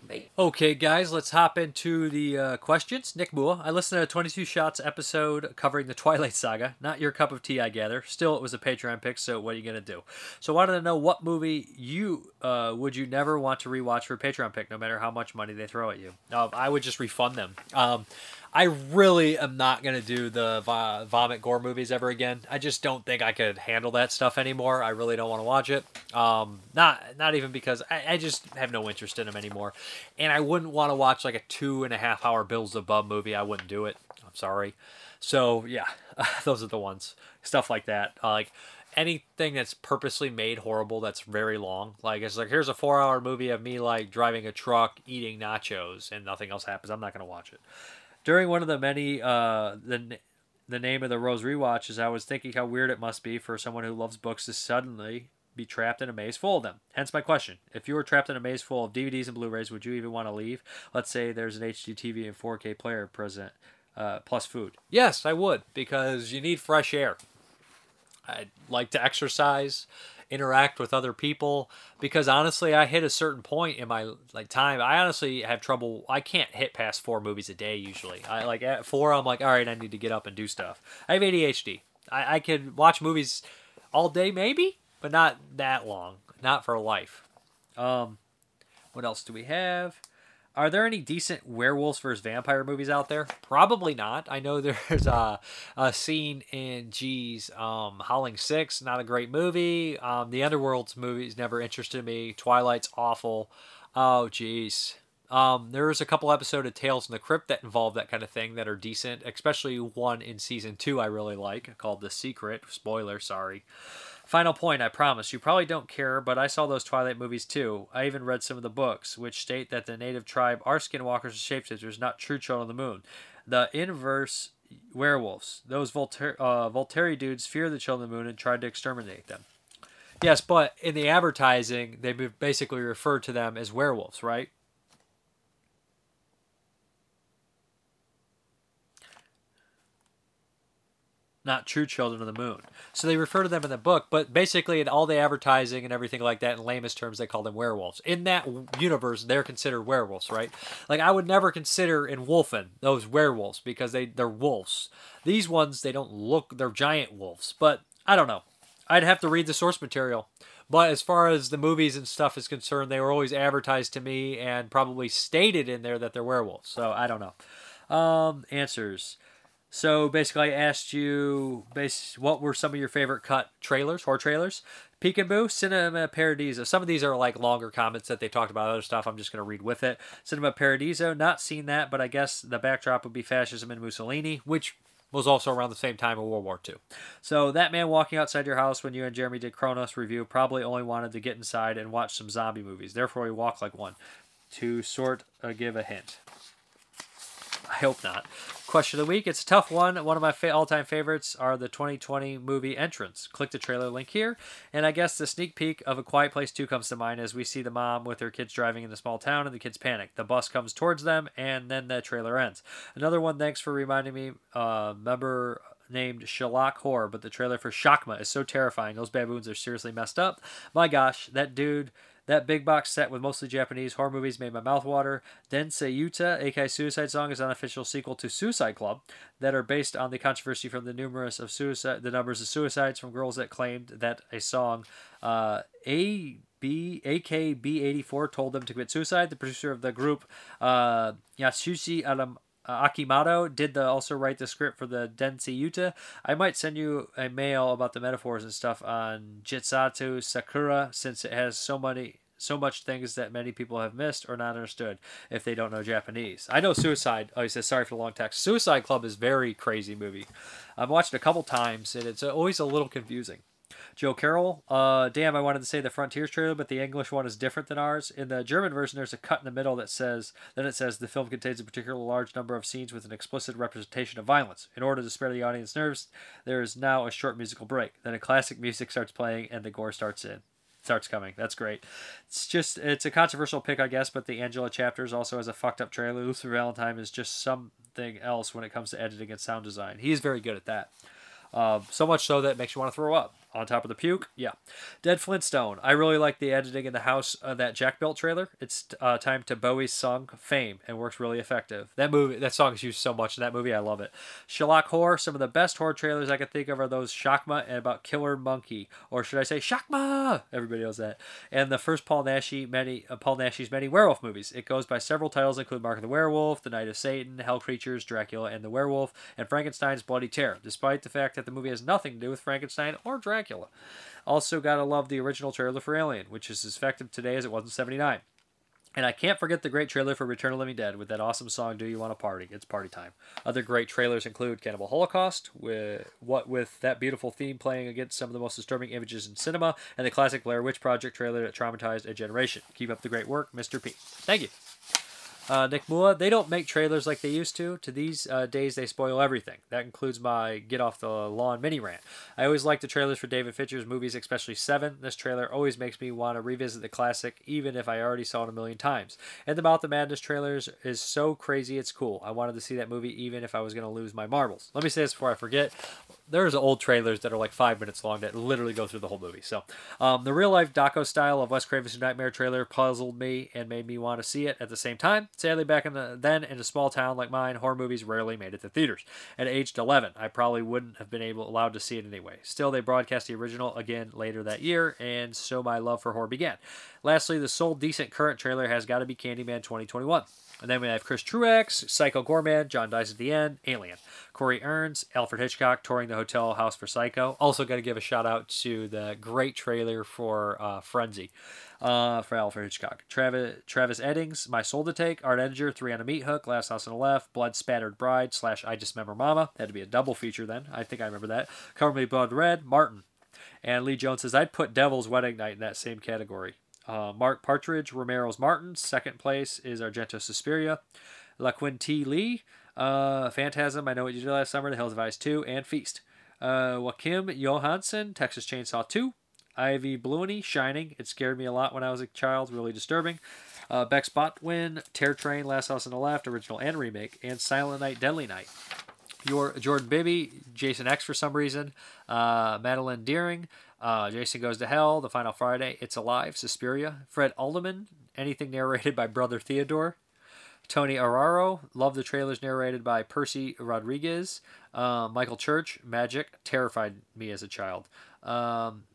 Like, Okay, guys, let's hop into the uh, questions. Nick Moore, I listened to a 22 Shots episode covering the Twilight Saga. Not your cup of tea, I gather. Still, it was a Patreon pick, so what are you going to do? So, I wanted to know what movie you uh, would you never want to rewatch for a Patreon pick, no matter how much money they throw at you. Um, I would just refund them. Um, I really am not to do the vo- vomit gore movies ever again. I just don't think I could handle that stuff anymore. I really don't want to watch it. Um, not not even because I, I just have no interest in them anymore. And I wouldn't want to watch like a two and a half hour Bill Zebub movie. I wouldn't do it. I'm sorry. So yeah, those are the ones. Stuff like that. Uh, like anything that's purposely made horrible that's very long. Like it's like here's a four hour movie of me like driving a truck eating nachos and nothing else happens. I'm not gonna watch it. During one of the many uh the the name of the Rose rewatches, I was thinking how weird it must be for someone who loves books to suddenly be trapped in a maze full of them. Hence my question. If you were trapped in a maze full of DVDs and Blu-rays, would you even want to leave? Let's say there's an HD TV and 4K player present, uh, plus food. Yes, I would, because you need fresh air. I'd like to exercise, interact with other people because honestly, I hit a certain point in my like time. I honestly have trouble. I can't hit past four movies a day usually. I like at four, I'm like, all right, I need to get up and do stuff. I have ADHD. I, I could watch movies all day maybe, but not that long. Not for life. Um, what else do we have? Are there any decent werewolves versus vampire movies out there? Probably not. I know there's a, a scene in G's um, Howling Six, not a great movie. Um, the Underworld's movies never interested me. Twilight's awful. Oh, geez. Um, there's a couple episodes of Tales from the Crypt that involve that kind of thing that are decent, especially one in season two I really like called The Secret. Spoiler, sorry. Final point, I promise. You probably don't care, but I saw those Twilight movies too. I even read some of the books, which state that the native tribe are skinwalkers and shapeshifters, not true children of the moon. The inverse werewolves, those Voltaire, uh, Volturi dudes, fear the children of the moon and tried to exterminate them. Yes, but in the advertising, they basically refer to them as werewolves, right? Not true children of the moon. So they refer to them in the book, but basically in all the advertising and everything like that, in lamest terms, they call them werewolves. In that universe, they're considered werewolves, right? Like I would never consider in Wolfen those werewolves because they they're wolves. These ones they don't look they're giant wolves, but I don't know. I'd have to read the source material. But as far as the movies and stuff is concerned, they were always advertised to me and probably stated in there that they're werewolves. So I don't know. Um, answers. So basically, I asked you, base, what were some of your favorite cut trailers, horror trailers? Peekaboo, Cinema Paradiso. Some of these are like longer comments that they talked about other stuff. I'm just going to read with it. Cinema Paradiso, not seen that, but I guess the backdrop would be fascism and Mussolini, which was also around the same time of World War II. So that man walking outside your house when you and Jeremy did Kronos review probably only wanted to get inside and watch some zombie movies. Therefore, he walked like one. To sort of give a hint. I hope not. Question of the week. It's a tough one. One of my fa- all-time favorites are the 2020 movie entrance. Click the trailer link here, and I guess the sneak peek of A Quiet Place 2 comes to mind as we see the mom with her kids driving in the small town, and the kids panic. The bus comes towards them, and then the trailer ends. Another one. Thanks for reminding me. Uh, member named Shalak Hor, but the trailer for Shakma is so terrifying. Those baboons are seriously messed up. My gosh, that dude that big box set with mostly Japanese horror movies made my mouth water. Densen Uta, aka Suicide Song, is an unofficial sequel to Suicide Club that are based on the controversy from the numerous of suicide, the numbers of suicides from girls that claimed that a song, uh, A. B AKB84 told them to commit suicide. The producer of the group, uh, Yasushi Adam, uh, Akimoto did the also write the script for the Densen Uta. I might send you a mail about the metaphors and stuff on Jitsatsu Sakura since it has so many so much things that many people have missed or not understood if they don't know Japanese. I know Suicide. Oh, he says sorry for the long text. Suicide Club is very crazy movie. I've watched it a couple times and it's always a little confusing. Joe Carroll. Uh, damn, I wanted to say the Frontiers trailer, but the English one is different than ours. In the German version, there's a cut in the middle that says, then it says the film contains a particularly large number of scenes with an explicit representation of violence. In order to spare the audience nerves, there is now a short musical break. Then a classic music starts playing and the gore starts in starts coming. That's great. It's just it's a controversial pick, I guess, but the Angela chapters also has a fucked up trailer. Lucifer Valentine is just something else when it comes to editing and sound design. He's very good at that. Uh, so much so that it makes you want to throw up on top of the puke. Yeah. Dead Flintstone. I really like the editing in the house of that Jack Built trailer. It's uh, time to Bowie's song Fame and works really effective. That movie, that song is used so much in that movie. I love it. Sherlock Horror. Some of the best horror trailers I can think of are those Shakma and about Killer Monkey, or should I say Shakma? Everybody knows that. And the first Paul Naschy many uh, Paul Naschy's many werewolf movies. It goes by several titles, include Mark of the Werewolf, The Night of Satan, Hell Creatures, Dracula and the Werewolf, and Frankenstein's Bloody Terror. Despite the fact that the movie has nothing to do with Frankenstein or Dracula. Also, gotta love the original trailer for Alien, which is as effective today as it was in 79. And I can't forget the great trailer for Return of the Living Dead with that awesome song "Do You Want to Party?" It's party time. Other great trailers include Cannibal Holocaust, with what with that beautiful theme playing against some of the most disturbing images in cinema, and the classic Blair Witch Project trailer that traumatized a generation. Keep up the great work, Mr. P. Thank you. Uh, Nick Mua, they don't make trailers like they used to. To these uh, days, they spoil everything. That includes my Get Off the Lawn mini rant. I always like the trailers for David Fincher's movies, especially Seven. This trailer always makes me want to revisit the classic, even if I already saw it a million times. And the Mouth of Madness trailers is so crazy, it's cool. I wanted to see that movie even if I was going to lose my marbles. Let me say this before I forget. There's old trailers that are like five minutes long that literally go through the whole movie. So, um, the real life Daco style of Wes Craven's Nightmare trailer puzzled me and made me want to see it at the same time. Sadly, back in the then in a small town like mine, horror movies rarely made it to theaters. At aged 11, I probably wouldn't have been able allowed to see it anyway. Still, they broadcast the original again later that year, and so my love for horror began. Lastly, the sole decent current trailer has got to be Candyman 2021. And then we have Chris Truax, Psycho Goreman, John Dies at the End, Alien. Corey Ernst, Alfred Hitchcock touring the hotel house for Psycho. Also, got to give a shout out to the great trailer for uh, Frenzy uh, for Alfred Hitchcock. Travis, Travis Eddings, My Soul to Take, Art Ettinger, Three on a Meat Hook, Last House on the Left, Blood Spattered Bride, slash I Dismember Mama. That had to be a double feature then. I think I remember that. Color Me Blood Red, Martin. And Lee Jones says, I'd put Devil's Wedding Night in that same category. Uh, Mark Partridge, Romero's Martin. Second place is Argento Suspiria. La Quinti Lee, uh, Phantasm, I Know What You Did Last Summer, The Hills Have Eyes 2, and Feast. Uh, Joachim Johansson, Texas Chainsaw 2. Ivy Blueny, Shining. It scared me a lot when I was a child, really disturbing. Uh, Bex Botwin, Terror Train, Last House on the Left, original and remake, and Silent Night, Deadly Night. your Jordan Bibby, Jason X for some reason, uh, Madeline Deering, uh, Jason Goes to Hell, The Final Friday, It's Alive, Suspiria, Fred Alderman, anything narrated by Brother Theodore, Tony Araro, love the trailers narrated by Percy Rodrigues, uh, Michael Church, Magic, terrified me as a child. Um,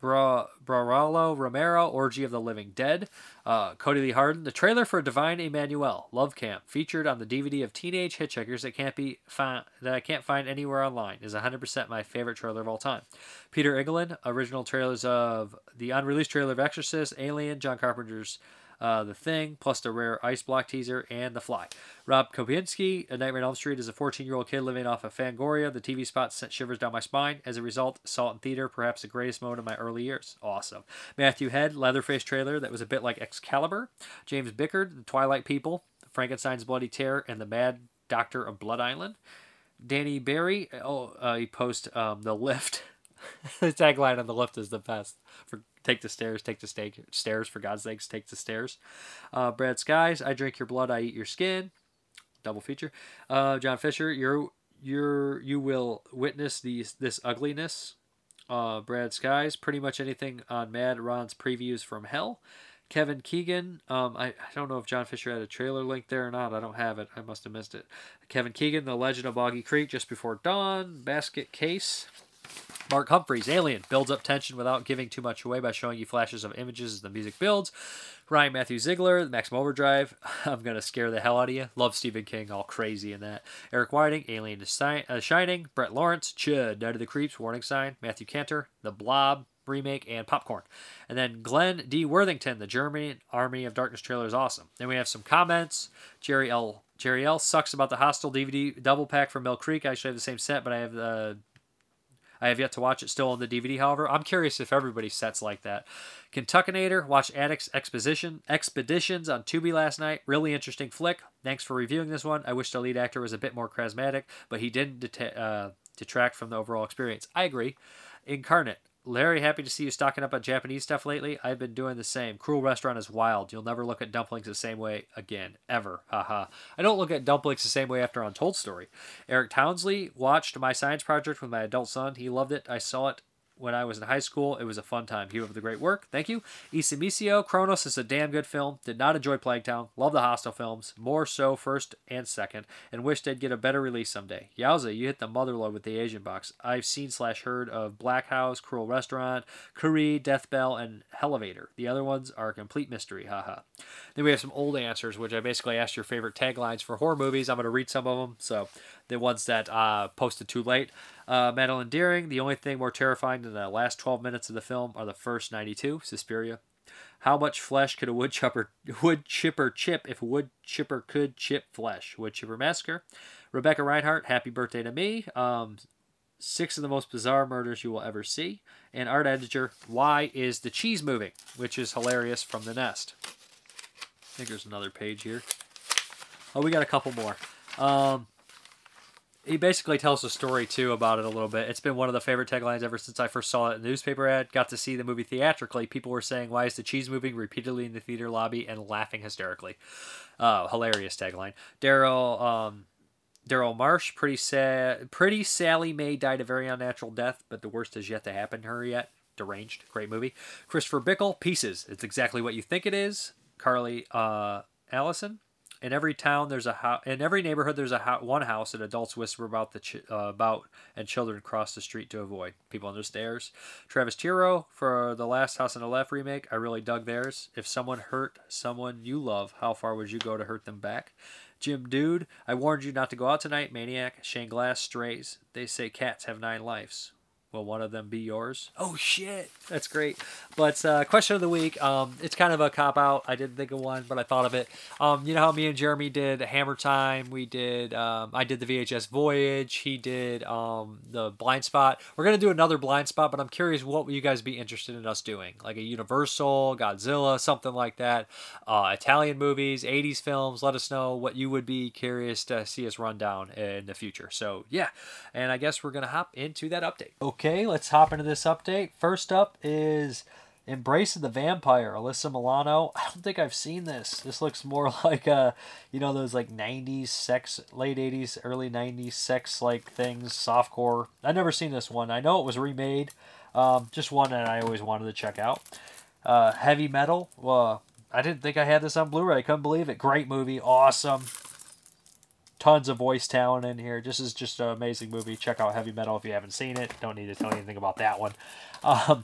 Bra- Brawalo Romero, Orgy of the Living Dead, uh, Cody Lee Harden, the trailer for Divine Emmanuel, Love Camp, featured on the DVD of Teenage Hitchhikers that can't be found that I can't find anywhere online, is 100% my favorite trailer of all time. Peter England, original trailers of the unreleased trailer of Exorcist, Alien, John Carpenter's uh, The Thing, plus the rare Ice Block teaser, and The Fly. Rob Kopinski, A Nightmare on Elm Street, is a 14 year old kid living off of Fangoria. The TV spot sent shivers down my spine. As a result, saw it in theater, perhaps the greatest moment of my early years. Awesome. Matthew Head, Leatherface trailer that was a bit like Excalibur. James Bickard, The Twilight People, Frankenstein's Bloody Terror, and The Mad Doctor of Blood Island. Danny Barry, oh, uh, he post um, The Lift. the tagline on the lift is the best. For take the stairs, take the sta- stairs. For God's sakes, take the stairs. Uh, Brad Skies, I drink your blood, I eat your skin. Double feature. Uh, John Fisher, you're you're you will witness these this ugliness. Uh, Brad Skies, pretty much anything on Mad Ron's previews from Hell. Kevin Keegan, um, I, I don't know if John Fisher had a trailer link there or not. I don't have it. I must have missed it. Kevin Keegan, The Legend of Boggy Creek, Just Before Dawn, Basket Case. Mark Humphreys, Alien, builds up tension without giving too much away by showing you flashes of images as the music builds. Ryan Matthew Ziegler, Maximum Overdrive, I'm going to scare the hell out of you. Love Stephen King, all crazy in that. Eric Whiting, Alien to uh, Shining. Brett Lawrence, Chud, Night of the Creeps, Warning Sign. Matthew Cantor, The Blob, remake and popcorn. And then Glenn D. Worthington, the German Army of Darkness trailer is awesome. Then we have some comments. Jerry L. Jerry L. sucks about the Hostel DVD double pack from Mill Creek. I actually have the same set, but I have the I have yet to watch it still on the DVD, however. I'm curious if everybody sets like that. Kentuckinator, watched Addicts Exposition Expeditions on Tubi last night. Really interesting flick. Thanks for reviewing this one. I wish the lead actor was a bit more charismatic, but he didn't uh, detract from the overall experience. I agree. Incarnate, Larry, happy to see you stocking up on Japanese stuff lately. I've been doing the same. Cruel Restaurant is wild. You'll never look at dumplings the same way again, ever. Haha. I don't look at dumplings the same way after Untold Story. Eric Townsley watched my science project with my adult son. He loved it. I saw it when I was in high school. It was a fun time. Keep up the great work. Thank you. Isimicio, Kronos is a damn good film. Did not enjoy Plague Town. Love the Hostel films. More so first and second. And wish they'd get a better release someday. Yowza, you hit the motherload with the Asian box. I've seen slash heard of Black House, Cruel Restaurant, Curry, Death Bell, and Elevator. The other ones are a complete mystery. Haha. Then we have some old answers, which I basically asked your favorite taglines for horror movies. I'm going to read some of them. So the ones that uh, posted too late. Uh, Madeline Deering, the only thing more terrifying than the last 12 minutes of the film are the first 92, Suspiria. How much flesh could a wood chipper, wood chipper chip if a wood chipper could chip flesh? Wood chipper massacre. Rebecca Reinhart, happy birthday to me. Um, six of the most bizarre murders you will ever see. And Art Ettinger, why is the cheese moving? Which is hilarious from the nest. Think there's another page here. Oh, we got a couple more. Um, he basically tells the story too about it a little bit. It's been one of the favorite taglines ever since I first saw it in the newspaper ad. Got to see the movie theatrically. People were saying, "Why is the cheese moving?" repeatedly in the theater lobby and laughing hysterically. Uh, hilarious tagline. Daryl um, Daryl Marsh, pretty sad. Pretty Sally May died a very unnatural death, but the worst has yet to happen to her yet. Deranged, great movie. Christopher Bickle, Pieces. It's exactly what you think it is. Carly uh, Allison, in every town there's a house in every neighborhood there's a ho- one house that adults whisper about the ch- uh, about and children cross the street to avoid. People on the stairs. Travis tiro for the last house on the left remake. I really dug theirs. If someone hurt someone you love how far would you go to hurt them back? Jim dude i warned you not to go out tonight maniac. Shane glass strays. They say cats have nine lives Will one of them be yours? Oh shit, that's great. But uh, question of the week. Um, it's kind of a cop out. I didn't think of one, but I thought of it. Um, you know how me and Jeremy did Hammer Time. We did. Um, I did the VHS Voyage. He did um, the Blind Spot. We're gonna do another Blind Spot, but I'm curious what would you guys be interested in us doing? Like a Universal, Godzilla, something like that. Uh, Italian movies, 80s films. Let us know what you would be curious to see us run down in the future. So yeah, and I guess we're gonna hop into that update. Okay, let's hop into this update. First up is Embrace of the Vampire, Alyssa Milano. I don't think I've seen this. This looks more like a, you know, those like '90s sex, late '80s, early '90s sex like things, softcore. I've never seen this one. I know it was remade. Um, just one that I always wanted to check out. Uh, Heavy Metal. Well, I didn't think I had this on Blu-ray. I couldn't believe it. Great movie. Awesome. Tons of voice talent in here. This is just an amazing movie. Check out Heavy Metal if you haven't seen it. Don't need to tell you anything about that one. Um,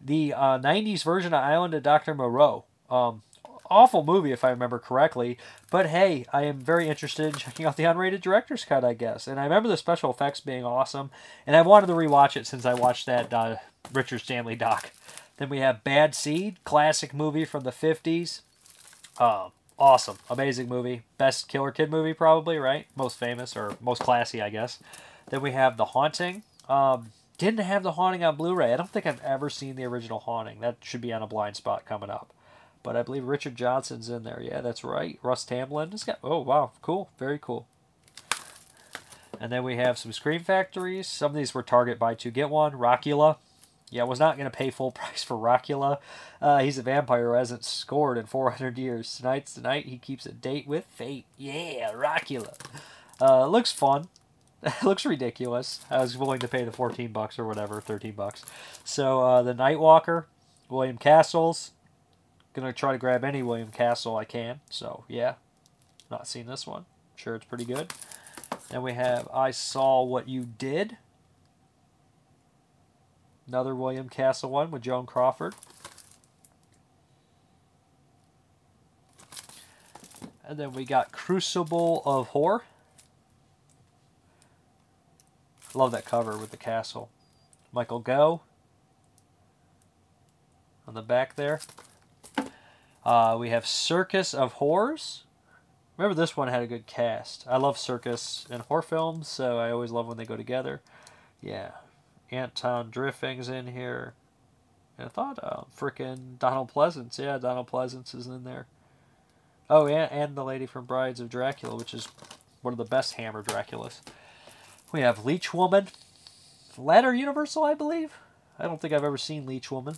the uh, 90s version of Island of Dr. Moreau. Um, awful movie if I remember correctly, but hey, I am very interested in checking out the unrated director's cut, I guess. And I remember the special effects being awesome, and I wanted to rewatch it since I watched that uh, Richard Stanley doc. Then we have Bad Seed, classic movie from the 50s. Uh, awesome, amazing movie. Best Killer Kid movie, probably, right? Most famous or most classy, I guess. Then we have The Haunting. Um, didn't have The Haunting on Blu ray. I don't think I've ever seen the original Haunting. That should be on a blind spot coming up. But I believe Richard Johnson's in there. Yeah, that's right. Russ Tamblyn. This guy. Oh, wow. Cool. Very cool. And then we have some Scream Factories. Some of these were Target buy two get one. Rockula. Yeah, was not going to pay full price for Rockula. Uh, he's a vampire who hasn't scored in 400 years. Tonight's the night he keeps a date with fate. Yeah, Rockula. Uh, looks fun. Looks ridiculous. I was willing to pay the 14 bucks or whatever, 13 bucks. So uh, the Nightwalker, William Castles. Gonna try to grab any William Castle I can. So yeah, not seen this one. Sure, it's pretty good. Then we have I Saw What You Did. Another William Castle one with Joan Crawford. And then we got Crucible of Horror. Love that cover with the castle. Michael Gough on the back there. Uh, we have Circus of Horrors. Remember, this one had a good cast. I love circus and horror films, so I always love when they go together. Yeah. Anton Diffring's in here. And I thought, uh, freaking Donald Pleasence. Yeah, Donald Pleasence is in there. Oh, and, and the lady from Brides of Dracula, which is one of the best Hammer Draculas. We have Leech Woman. Ladder Universal, I believe. I don't think I've ever seen Leech Woman.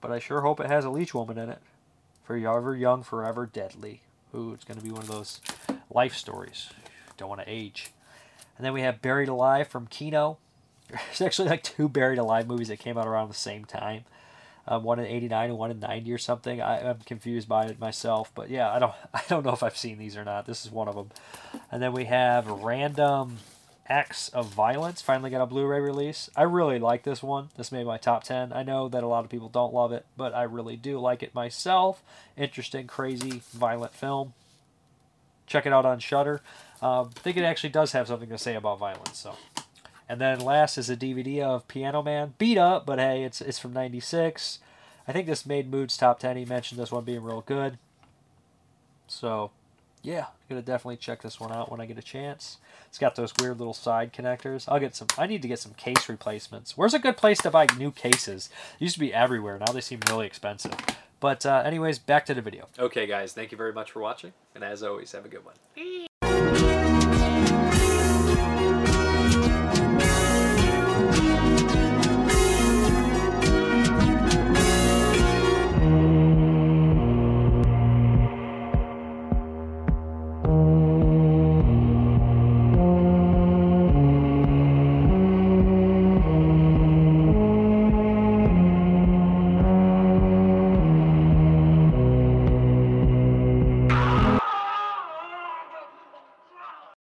But I sure hope it has a Leech Woman in it. For Forever Young, Forever Deadly. Ooh, it's going to be one of those life stories. Don't want to age. And then we have Buried Alive from Kino. There's actually like two Buried Alive movies that came out around the same time. Um, one in '89 and one in '90 or something. I, am confused by it myself, but yeah, I don't I don't know if I've seen these or not. This is one of them. And then we have Random Acts of Violence. Finally got a Blu-ray release. I really like this one. This made my top ten. I know that a lot of people don't love it, but I really do like it myself. Interesting, crazy, violent film. Check it out on Shudder. Um, I think it actually does have something to say about violence. So. And then last is a DVD of Piano Man. Beat up, but hey, it's it's from '96. I think this made Moodz's top ten. He mentioned this one being real good. So, yeah, I'm gonna definitely check this one out when I get a chance. It's got those weird little side connectors. I'll get some. I need to get some case replacements. Where's a good place to buy new cases? It used to be everywhere. Now they seem really expensive. But uh, anyways, back to the video. Okay, guys, thank you very much for watching, and as always, have a good one.